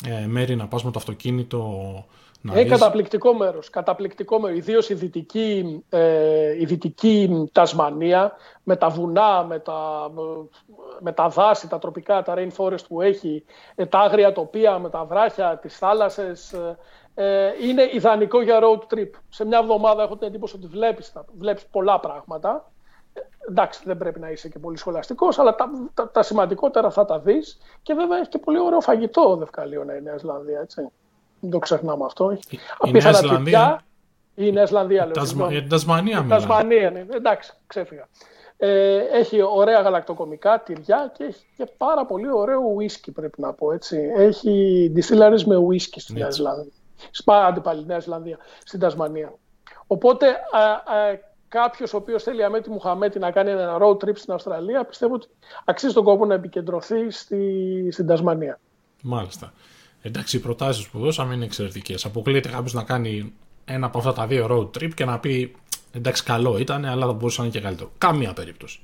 A: ε, μέρη να πας με το αυτοκίνητο
B: έχει καταπληκτικό μέρος. Καταπληκτικό μέρος. Ιδίως η δυτική, ε, η δυτική Τασμανία με τα βουνά, με τα, με τα δάση, τα τροπικά, τα rainforest που έχει, ε, τα άγρια τοπία με τα βράχια, τις θάλασσες. Ε, είναι ιδανικό για road trip. Σε μια εβδομάδα έχω την εντύπωση ότι βλέπεις, βλέπεις πολλά πράγματα. Ε, εντάξει, δεν πρέπει να είσαι και πολύ σχολαστικός, αλλά τα, τα, τα, σημαντικότερα θα τα δεις. Και βέβαια έχει και πολύ ωραίο φαγητό ο Δευκαλείο η Νέας Ζηλανδία, έτσι. Δεν το ξεχνάμε αυτό. Η,
A: η Νέα Ζηλανδία.
B: Η Νέα Ζηλανδία,
A: λέω. Για την Τασμανία,
B: μιλάμε. Τασμανία, ναι. Εντάξει, ξέφυγα. Ε, έχει ωραία γαλακτοκομικά, τυριά και έχει και πάρα πολύ ωραίο ουίσκι, πρέπει να πω. Έτσι. Έχει distilleries με ουίσκι στη Νέα Ζηλανδία. Σπάντι πάλι, Νέα Ζηλανδία, στην Τασμανία. Οπότε, κάποιος ο οποίος θέλει αμέτη Μουχαμέτη να κάνει ένα road trip στην Αυστραλία, πιστεύω ότι αξίζει τον κόπο να επικεντρωθεί στη, στην Τασμανία.
A: Μάλιστα. Εντάξει, οι προτάσεις που δώσαμε είναι εξαιρετικές. Αποκλείεται κάποιος να κάνει ένα από αυτά τα δύο road trip και να πει εντάξει, καλό ήταν, αλλά θα μπορούσε να είναι και καλύτερο. Καμία περίπτωση.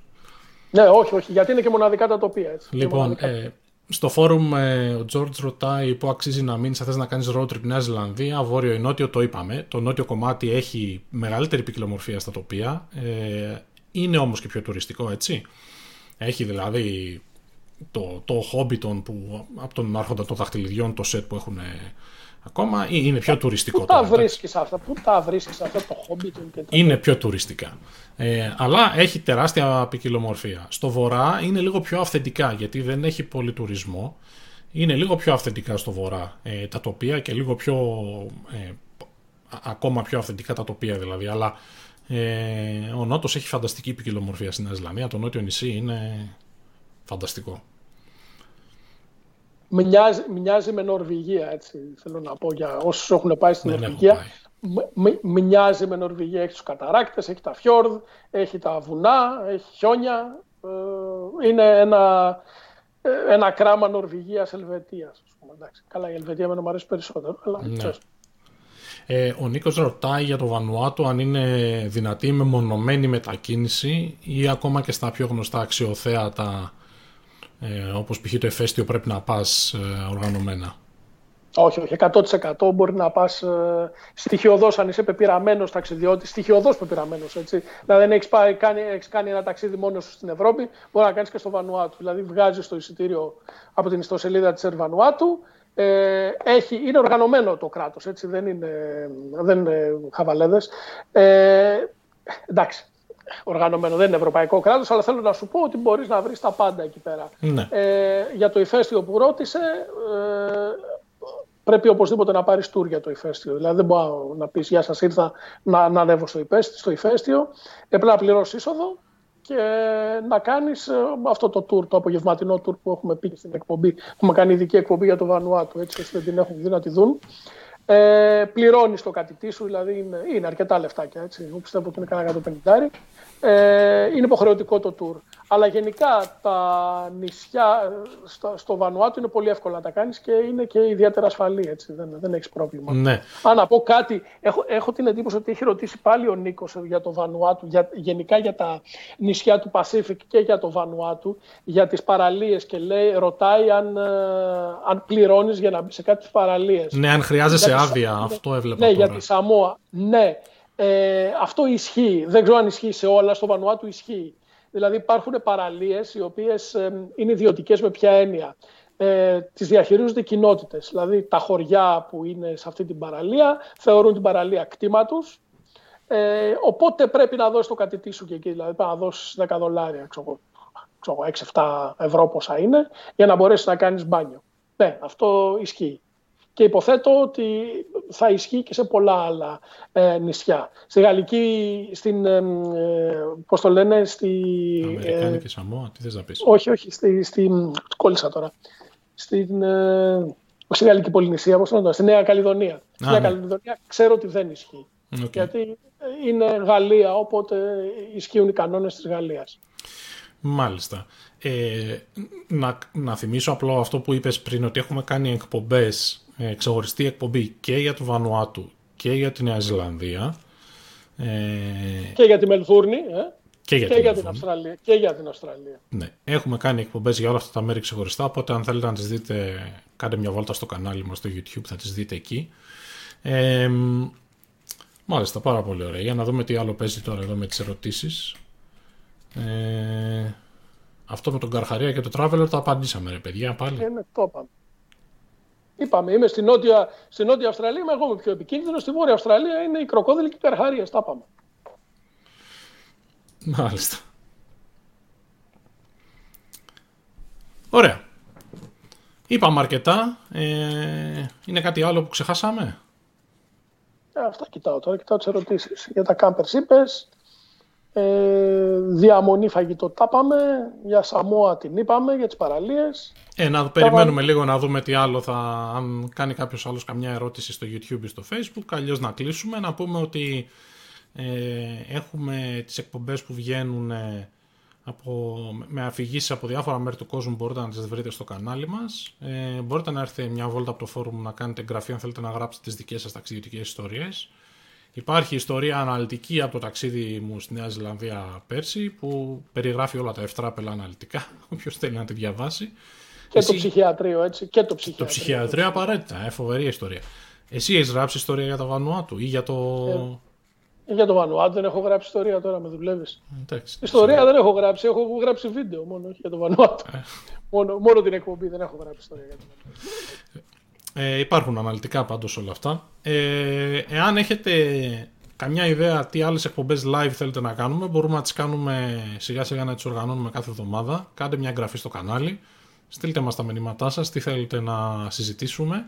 B: Ναι, όχι, όχι, γιατί είναι και μοναδικά τα τοπία. Έτσι.
A: Λοιπόν, ε, στο φόρουμ ε, ο George ρωτάει πού αξίζει να μείνεις, αν θες να κάνεις road trip Νέα Ζηλανδία, βόρειο ή νότιο, το είπαμε. Το νότιο κομμάτι έχει μεγαλύτερη ποικιλομορφία στα τοπία. Ε, είναι όμως και πιο τουριστικό, έτσι. Έχει δηλαδή το, το Hobbiton που από τον Άρχοντα των Δαχτυλιδιών το σετ που έχουν ακόμα ή είναι πιο τουριστικό.
B: Πού τα βρίσκεις αυτά, πού τα βρίσκεις αυτά το Hobbiton και
A: Είναι πιο τουριστικά. Ε, αλλά έχει τεράστια ποικιλομορφία. Στο βορρά είναι λίγο πιο αυθεντικά γιατί δεν έχει πολύ τουρισμό. Είναι λίγο πιο αυθεντικά στο βορρά ε, τα τοπία και λίγο πιο ε, ακόμα πιο αυθεντικά τα τοπία δηλαδή. Αλλά ε, ο Νότος έχει φανταστική ποικιλομορφία στην Νέα Το νότιο νησί είναι φανταστικό.
B: Μοιάζει, μοιάζει με Νορβηγία, έτσι θέλω να πω για όσους έχουν πάει στην Νορβηγία. μοιάζει με Νορβηγία, έχει τους καταράκτες, έχει τα φιόρδ, έχει τα βουνά, έχει χιόνια. Ε, είναι ένα, ε, ένα κράμα Νορβηγίας-Ελβετίας. Καλά, η Ελβετία με μου αρέσει περισσότερο, αλλά ναι.
A: Ε, ο Νίκος ρωτάει για το Βανουάτο αν είναι δυνατή με μονομένη μετακίνηση ή ακόμα και στα πιο γνωστά αξιοθέατα ε, όπως π.χ. το εφέστιο πρέπει να πας ε, οργανωμένα.
B: Όχι, όχι. 100% μπορεί να πας ε, στοιχειοδός αν είσαι πεπειραμένος ταξιδιώτης. Στοιχειοδός πεπειραμένος, έτσι. Δηλαδή, δεν έχεις κάνει, έχεις κάνει ένα ταξίδι μόνο σου στην Ευρώπη, μπορεί να κάνεις και στο Βανουάτου. Δηλαδή, βγάζεις το εισιτήριο από την ιστοσελίδα της Ερβανουάτου. Ε, έχει, είναι οργανωμένο το κράτος, έτσι. Δεν είναι, δεν είναι χαβαλέδες. Ε, εντάξει, οργανωμένο, δεν είναι ευρωπαϊκό κράτος, αλλά θέλω να σου πω ότι μπορείς να βρεις τα πάντα εκεί πέρα.
A: Ναι.
B: Ε, για το ηφαίστειο που ρώτησε, ε, πρέπει οπωσδήποτε να πάρεις tour για το ηφαίστειο. Δηλαδή δεν μπορώ να πεις Γεια σας, ήρθα να, να ανέβω στο, ηφαίστειο, στο ηφαίστειο. Πρέπει να πληρώσεις είσοδο και να κάνεις ε, αυτό το tour, το απογευματινό tour που έχουμε πει στην εκπομπή. Έχουμε κάνει ειδική εκπομπή για το Βανουάτου, έτσι ώστε δεν την έχουν δει να τη δουν. Ε, πληρώνεις το κατητή σου, δηλαδή είναι, είναι αρκετά λεφτάκια. Έτσι. Εγώ πιστεύω ότι είναι κανένα 150. Ε, είναι υποχρεωτικό το tour. Αλλά γενικά τα νησιά στο, στο Βανουάτου είναι πολύ εύκολο να τα κάνεις και είναι και ιδιαίτερα ασφαλή, έτσι, δεν, δεν έχεις πρόβλημα.
A: Ναι.
B: Αν να πω κάτι, έχω, έχω την εντύπωση ότι έχει ρωτήσει πάλι ο Νίκος για το Βανουάτου, για, γενικά για τα νησιά του Pacific και για το Βανουάτου, για τις παραλίες και λέει, ρωτάει αν, ε, αν πληρώνεις για να μπει σε κάτι παραλίες.
A: Ναι, αν χρειάζεσαι άδεια, αυτό έβλεπα
B: Ναι, τώρα. για τη Σαμόα, ναι. Ε, αυτό ισχύει. Δεν ξέρω αν ισχύει σε όλα. Στο Βανουάτου ισχύει. Δηλαδή υπάρχουν παραλίες οι οποίες είναι ιδιωτικές με ποια έννοια. Ε, τις διαχειρίζονται οι κοινότητες. Δηλαδή τα χωριά που είναι σε αυτή την παραλία θεωρούν την παραλία κτήμα τους. Ε, οπότε πρέπει να δώσεις το κατητή σου και εκεί. Δηλαδή πρέπει να δώσεις 10 δολάρια, ξέρω, 6-7 ευρώ πόσα είναι, για να μπορέσεις να κάνεις μπάνιο. Ναι, αυτό ισχύει και υποθέτω ότι θα ισχύει και σε πολλά άλλα ε, νησιά. Στη Γαλλική, στην, ε, πώς το λένε, στη...
A: Αμερικάνικη ε, Σαμόα, τι θες να πεις;
B: Όχι, όχι, στη, στη, κόλλησα τώρα. Στην, ε, στη Γαλλική Πολυνησία, πώς το στη Νέα Καλλιδονία. Στη Νέα ναι. Καλλιδονία ξέρω ότι δεν ισχύει. Γιατί είναι Γαλλία, οπότε ισχύουν οι κανόνες της Γαλλίας.
A: Μάλιστα. Ε, να, να θυμίσω απλό αυτό που είπες πριν, ότι έχουμε κάνει εκπομπές ε, ξεχωριστή εκπομπή και για το Βανουάτου και για τη Νέα Ζηλανδία.
B: Ε, και για τη Μελβούρνη, ε;
A: Και για,
B: και για την Αυστραλία. Και για την Αυστραλία.
A: Ναι. Έχουμε κάνει εκπομπές για όλα αυτά τα μέρη ξεχωριστά, οπότε αν θέλετε να τις δείτε, κάντε μια βόλτα στο κανάλι μας στο YouTube, θα τις δείτε εκεί. Ε, μάλιστα, πάρα πολύ ωραία. Για να δούμε τι άλλο παίζει τώρα εδώ με τις ερωτήσεις. Ε, αυτό με τον Καρχαρία και το Traveler το απαντήσαμε ρε παιδιά πάλι.
B: Ε, ναι, το είπαμε. Είπαμε, είμαι στη Νότια, στη Νότια Αυστραλία, είμαι εγώ είμαι πιο επικίνδυνο. Στη Βόρεια Αυστραλία είναι η κροκόδιλη και η καρχαρία. Τα πάμε.
A: Μάλιστα. Ωραία. Είπαμε αρκετά. Ε, είναι κάτι άλλο που ξεχάσαμε;
B: Ε, αυτά κοιτάω τώρα. Κοιτάω τις ερωτήσεις. Για τα κάμπερ είπες. Ε, διαμονή φαγητό τα είπαμε, για Σαμόα την είπαμε, για τις παραλίες.
A: Ε, να περιμένουμε λίγο να δούμε τι άλλο θα, αν κάνει κάποιος άλλος καμιά ερώτηση στο YouTube ή στο Facebook, αλλιώς να κλείσουμε, να πούμε ότι ε, έχουμε τις εκπομπές που βγαίνουν ε, από, με αφηγήσεις από διάφορα μέρη του κόσμου μπορείτε να τις βρείτε στο κανάλι μας. Ε, μπορείτε να έρθετε μια βόλτα από το φόρουμ να κάνετε εγγραφή αν θέλετε να γράψετε τις δικές σας ταξιδιωτικές ιστορίες. Υπάρχει ιστορία αναλυτική από το ταξίδι μου στη Νέα Ζηλανδία πέρσι που περιγράφει όλα τα ευτράπελα αναλυτικά, όποιος θέλει να τη διαβάσει.
B: Και το ψυχιατρίο, έτσι. Και το ψυχιατρίο.
A: Το ψυχιατρίο απαραίτητα, ε, φοβερή ιστορία. Εσύ έχεις γράψει ιστορία για το Βανουάτου ή για το.
B: Ε, για το Βανουάτου δεν έχω γράψει ιστορία τώρα, με δουλεύεις. Ιστορία δεν έχω γράψει, έχω γράψει βίντεο μόνο, όχι για το Βανουάτου. Ε. μόνο, μόνο την εκπομπή δεν έχω γράψει ιστορία για το Βανουάτου.
A: Ε, υπάρχουν αναλυτικά πάντως όλα αυτά. Ε, εάν έχετε καμιά ιδέα τι άλλες εκπομπές live θέλετε να κάνουμε, μπορούμε να τις κάνουμε σιγά σιγά να τις οργανώνουμε κάθε εβδομάδα. Κάντε μια εγγραφή στο κανάλι, στείλτε μας τα μηνύματά σας, τι θέλετε να συζητήσουμε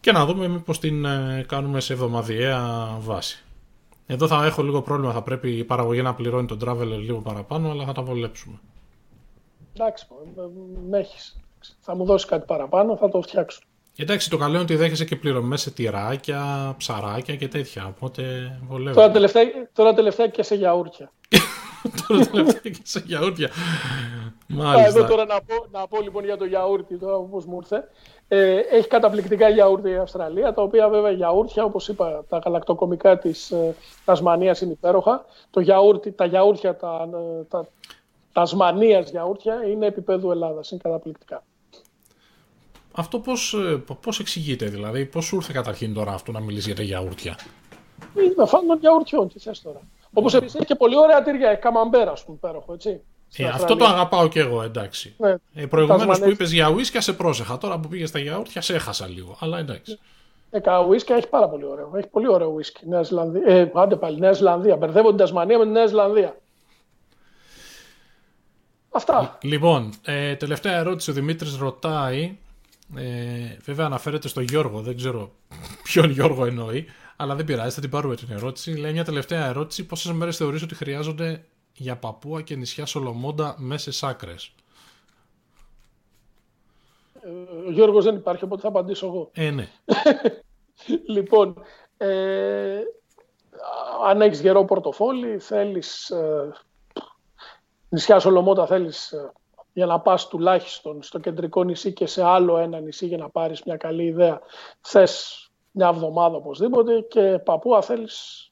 A: και να δούμε μήπως την ε, κάνουμε σε εβδομαδιαία βάση. Εδώ θα έχω λίγο πρόβλημα, θα πρέπει η παραγωγή να πληρώνει τον traveler λίγο παραπάνω, αλλά θα τα βολέψουμε.
B: Εντάξει, με έχεις. Θα μου δώσει κάτι παραπάνω, θα το φτιάξω.
A: Εντάξει, το καλό είναι ότι δέχεσαι και πληρωμές σε τυράκια, ψαράκια και τέτοια. Οπότε βολεύει.
B: Τώρα τελευταία, τώρα τελευταία και σε γιαούρτια.
A: τώρα τελευταία και σε γιαούρτια. Μάλιστα.
B: Εδώ τώρα να πω, να πω λοιπόν για το γιαούρτι, τώρα όπως μου ήρθε. Ε, έχει καταπληκτικά γιαούρτι η Αυστραλία, τα οποία βέβαια γιαούρτια, όπως είπα, τα γαλακτοκομικά της ε, Τασμανίας είναι υπέροχα. Το γιαούρτι, τα γιαούρτια, τα, ε, τα, Τασμανίας γιαούρτια είναι επίπεδου Ελλάδας. Είναι καταπληκτικά.
A: Αυτό πώς, ε, πώς εξηγείται δηλαδή, πώς σου ήρθε καταρχήν τώρα αυτό να μιλήσεις για τα γιαούρτια;
B: Είναι φαν των γιαουρτιών, τι θες τώρα. Όπως επίσης έχει και πολύ ωραία τυριά, έχει καμαμπέρα, ας πούμε, υπέροχο, έτσι.
A: Ε, αυτό το αγαπάω κι εγώ, εντάξει. Ναι. Ε, Προηγουμένως που είπες για ουίσκια, σε πρόσεχα. Τώρα που πήγες στα γιαούρτια, σε έχασα λίγο. Αλλά εντάξει.
B: Ε, κα ουίσκια έχει πάρα πολύ ωραίο. Έχει πολύ ωραίο ουίσκι. Νέα Ζηλανδία. Ε, άντε πάλι, Νέα Ζηλανδία. Μπερδεύω την Τασμανία με τη Νέα Ζηλανδία. Αυτά.
A: Λοιπόν, ε, τελευταία ερώτηση. Ο Δημήτρης ρωτάει ε, βέβαια αναφέρεται στο Γιώργο, δεν ξέρω ποιον Γιώργο εννοεί, αλλά δεν πειράζει, θα την πάρουμε την ερώτηση. Λέει μια τελευταία ερώτηση: Πόσες μέρες θεωρείς ότι χρειάζονται για παππούα και νησιά Σολομόντα μέσα άκρες;
B: Ο Γιώργος δεν υπάρχει, οπότε θα απαντήσω εγώ.
A: Ε, ναι.
B: λοιπόν, ε, αν έχεις γερό πορτοφόλι, θέλεις ε, νησιά Σολομόντα θέλεις ε, για να πας τουλάχιστον στο κεντρικό νησί και σε άλλο ένα νησί για να πάρεις μια καλή ιδέα. Θες μια εβδομάδα οπωσδήποτε και παππούα θέλεις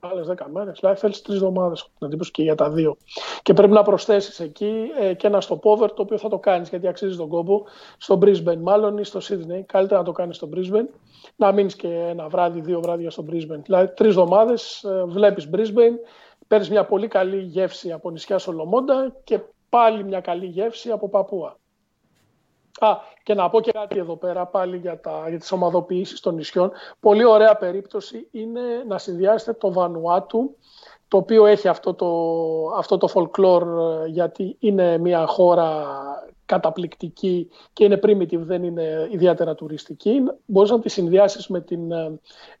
B: άλλες 10 μέρες. Δηλαδή θέλεις τρεις εβδομάδες, την εντύπωση και για τα δύο. Και πρέπει να προσθέσεις εκεί ε, και ένα stopover το οποίο θα το κάνεις γιατί αξίζει τον κόπο. Στο Brisbane, μάλλον ή στο Sydney. Καλύτερα να το κάνεις στο Brisbane. Να μείνεις και ένα βράδυ, δύο βράδια στο Brisbane. Δηλαδή τρεις εβδομάδες ε, βλέπεις Brisbane, παίρνεις μια πολύ καλή γεύση από νησιά Σολομόντα και πάλι μια καλή γεύση από Παπούα. Α, και να πω και κάτι εδώ πέρα πάλι για, τα, για τις ομαδοποιήσεις των νησιών. Πολύ ωραία περίπτωση είναι να συνδυάσετε το Βανουάτου, το οποίο έχει αυτό το, αυτό το folklore γιατί είναι μια χώρα καταπληκτική και είναι primitive, δεν είναι ιδιαίτερα τουριστική. Μπορείς να τη συνδυάσεις με την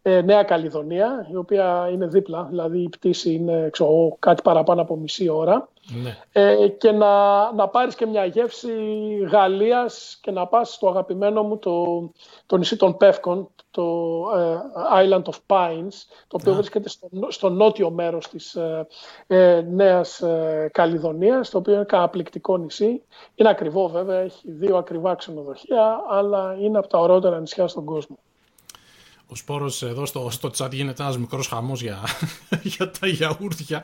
B: ε, Νέα Καλιδονία, η οποία είναι δίπλα, δηλαδή η πτήση είναι ξέρω, κάτι παραπάνω από μισή ώρα. Ναι. Ε, και να, να πάρεις και μια γεύση Γαλλίας και να πας στο αγαπημένο μου το, το νησί των Πεύκων, το ε, Island of Pines, το οποίο βρίσκεται στο, στο νότιο μέρος της ε, ε Νέας ε, Καλιδονίας, το οποίο είναι καταπληκτικό νησί. Είναι ακριβό βέβαια, έχει δύο ακριβά ξενοδοχεία, αλλά είναι από τα ωραιότερα νησιά στον κόσμο.
A: Ο Σπόρος εδώ στο, στο chat γίνεται ένας μικρός χαμός για, για τα γιαούρτια.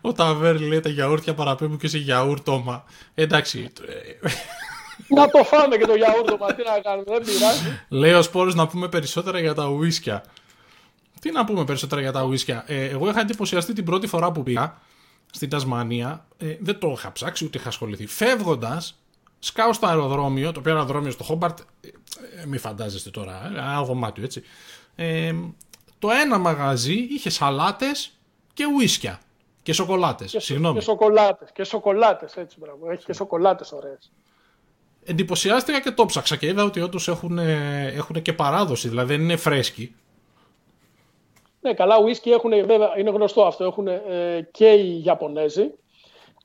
A: Ο Ταβέρ λέει τα γιαούρτια παραπέμπουν και σε γιαούρτομα. Εντάξει.
B: Να το φάμε και το γιαούρτομα, τι να κάνουμε, δεν πειράζει.
A: Λέει ο Σπόρος να πούμε περισσότερα για τα ουίσκια. Τι να πούμε περισσότερα για τα ουίσκια. Ε, εγώ είχα εντυπωσιαστεί την πρώτη φορά που πήγα στην Τασμανία. Ε, δεν το είχα ψάξει ούτε είχα ασχοληθεί. Φεύγοντας, σκάω στο αεροδρόμιο, το οποίο αεροδρόμιο στο Χόμπαρτ, ε, ε, μη φαντάζεστε τώρα, ε, ένα δωμάτιο έτσι. Ε, το ένα μαγαζί είχε σαλάτες και ουίσκια. Και σοκολάτες. Συγγνώμη.
B: Και σοκολάτες. Και σοκολάτες, έτσι μπράβο. Έχει και σοκολάτες ωραίες.
A: Εντυπωσιάστηκα και το ψάξα και είδα ότι όντως έχουν, έχουν και παράδοση, δηλαδή δεν είναι φρέσκοι.
B: Ναι, καλά, ουίσκι έχουν, βέβαια, είναι γνωστό αυτό, έχουν ε, και οι Ιαπωνέζοι,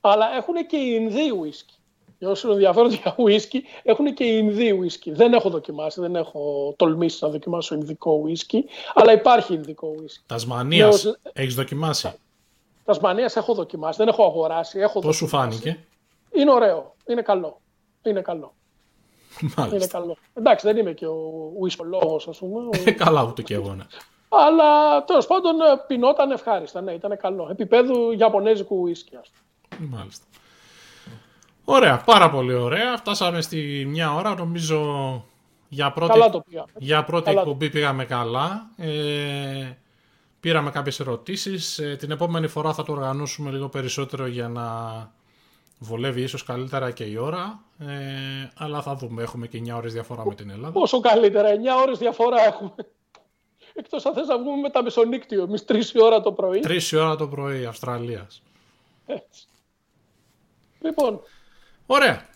B: αλλά έχουν και οι Ινδοί ουίσκι για όσου ενδιαφέρονται για ουίσκι, έχουν και Ινδί ουίσκι. Δεν έχω δοκιμάσει, δεν έχω τολμήσει να δοκιμάσω Ινδικό ουίσκι, αλλά υπάρχει Ινδικό ουίσκι.
A: Τασμανίας, ως... έχεις δοκιμάσει;
B: Τασμανίας έχω δοκιμάσει, δεν έχω αγοράσει. Έχω
A: Πώς σου φάνηκε;
B: Είναι ωραίο, είναι καλό. Είναι καλό.
A: Μάλιστα.
B: Είναι καλό. Εντάξει, δεν είμαι και ο ουίσκολόγο, ας πούμε.
A: Ε, καλά, ούτε και εγώ, ναι.
B: Αλλά τέλος πάντων ε, πεινόταν ευχάριστα. Ναι, ήταν καλό. Επίπεδου Ιαπωνέζικου ουίσκι, ας
A: πούμε. Μάλιστα. Ωραία, πάρα πολύ ωραία. Φτάσαμε στη μια ώρα, νομίζω για πρώτη,
B: καλά το
A: Για πρώτη καλά εκπομπή πήγαμε καλά. Ε, πήραμε κάποιες ερωτήσεις. Ε, την επόμενη φορά θα το οργανώσουμε λίγο περισσότερο για να βολεύει ίσως καλύτερα και η ώρα. Ε, αλλά θα δούμε, έχουμε και 9 ώρες διαφορά με την Ελλάδα.
B: Πόσο καλύτερα, 9 ώρες διαφορά έχουμε. Εκτός αν θες να βγούμε με τα μεσονύκτιο, εμείς 3 ώρα το πρωί.
A: 3 ώρα το πρωί, Αυστραλίας.
B: Έτσι. Λοιπόν,
A: Ωραία.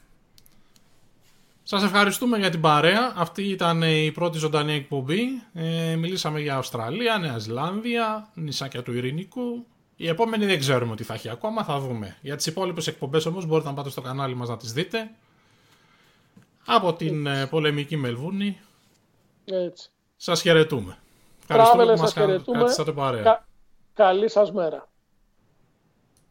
A: Σας ευχαριστούμε για την παρέα. Αυτή ήταν η πρώτη ζωντανή εκπομπή. Ε, μιλήσαμε για Αυστραλία, Νέα Ζηλάνδια, νησάκια του Ειρηνικού. Η επόμενη δεν ξέρουμε τι θα έχει ακόμα, θα δούμε. Για τις υπόλοιπες εκπομπές όμως μπορείτε να πάτε στο κανάλι μας να τις δείτε. Από την Έτσι. Ε, πολεμική Μελβούνη.
B: Έτσι.
A: Σας χαιρετούμε.
B: Ευχαριστούμε που μας χαιρετούμε.
A: παρέα. Κα...
B: Καλή σας μέρα.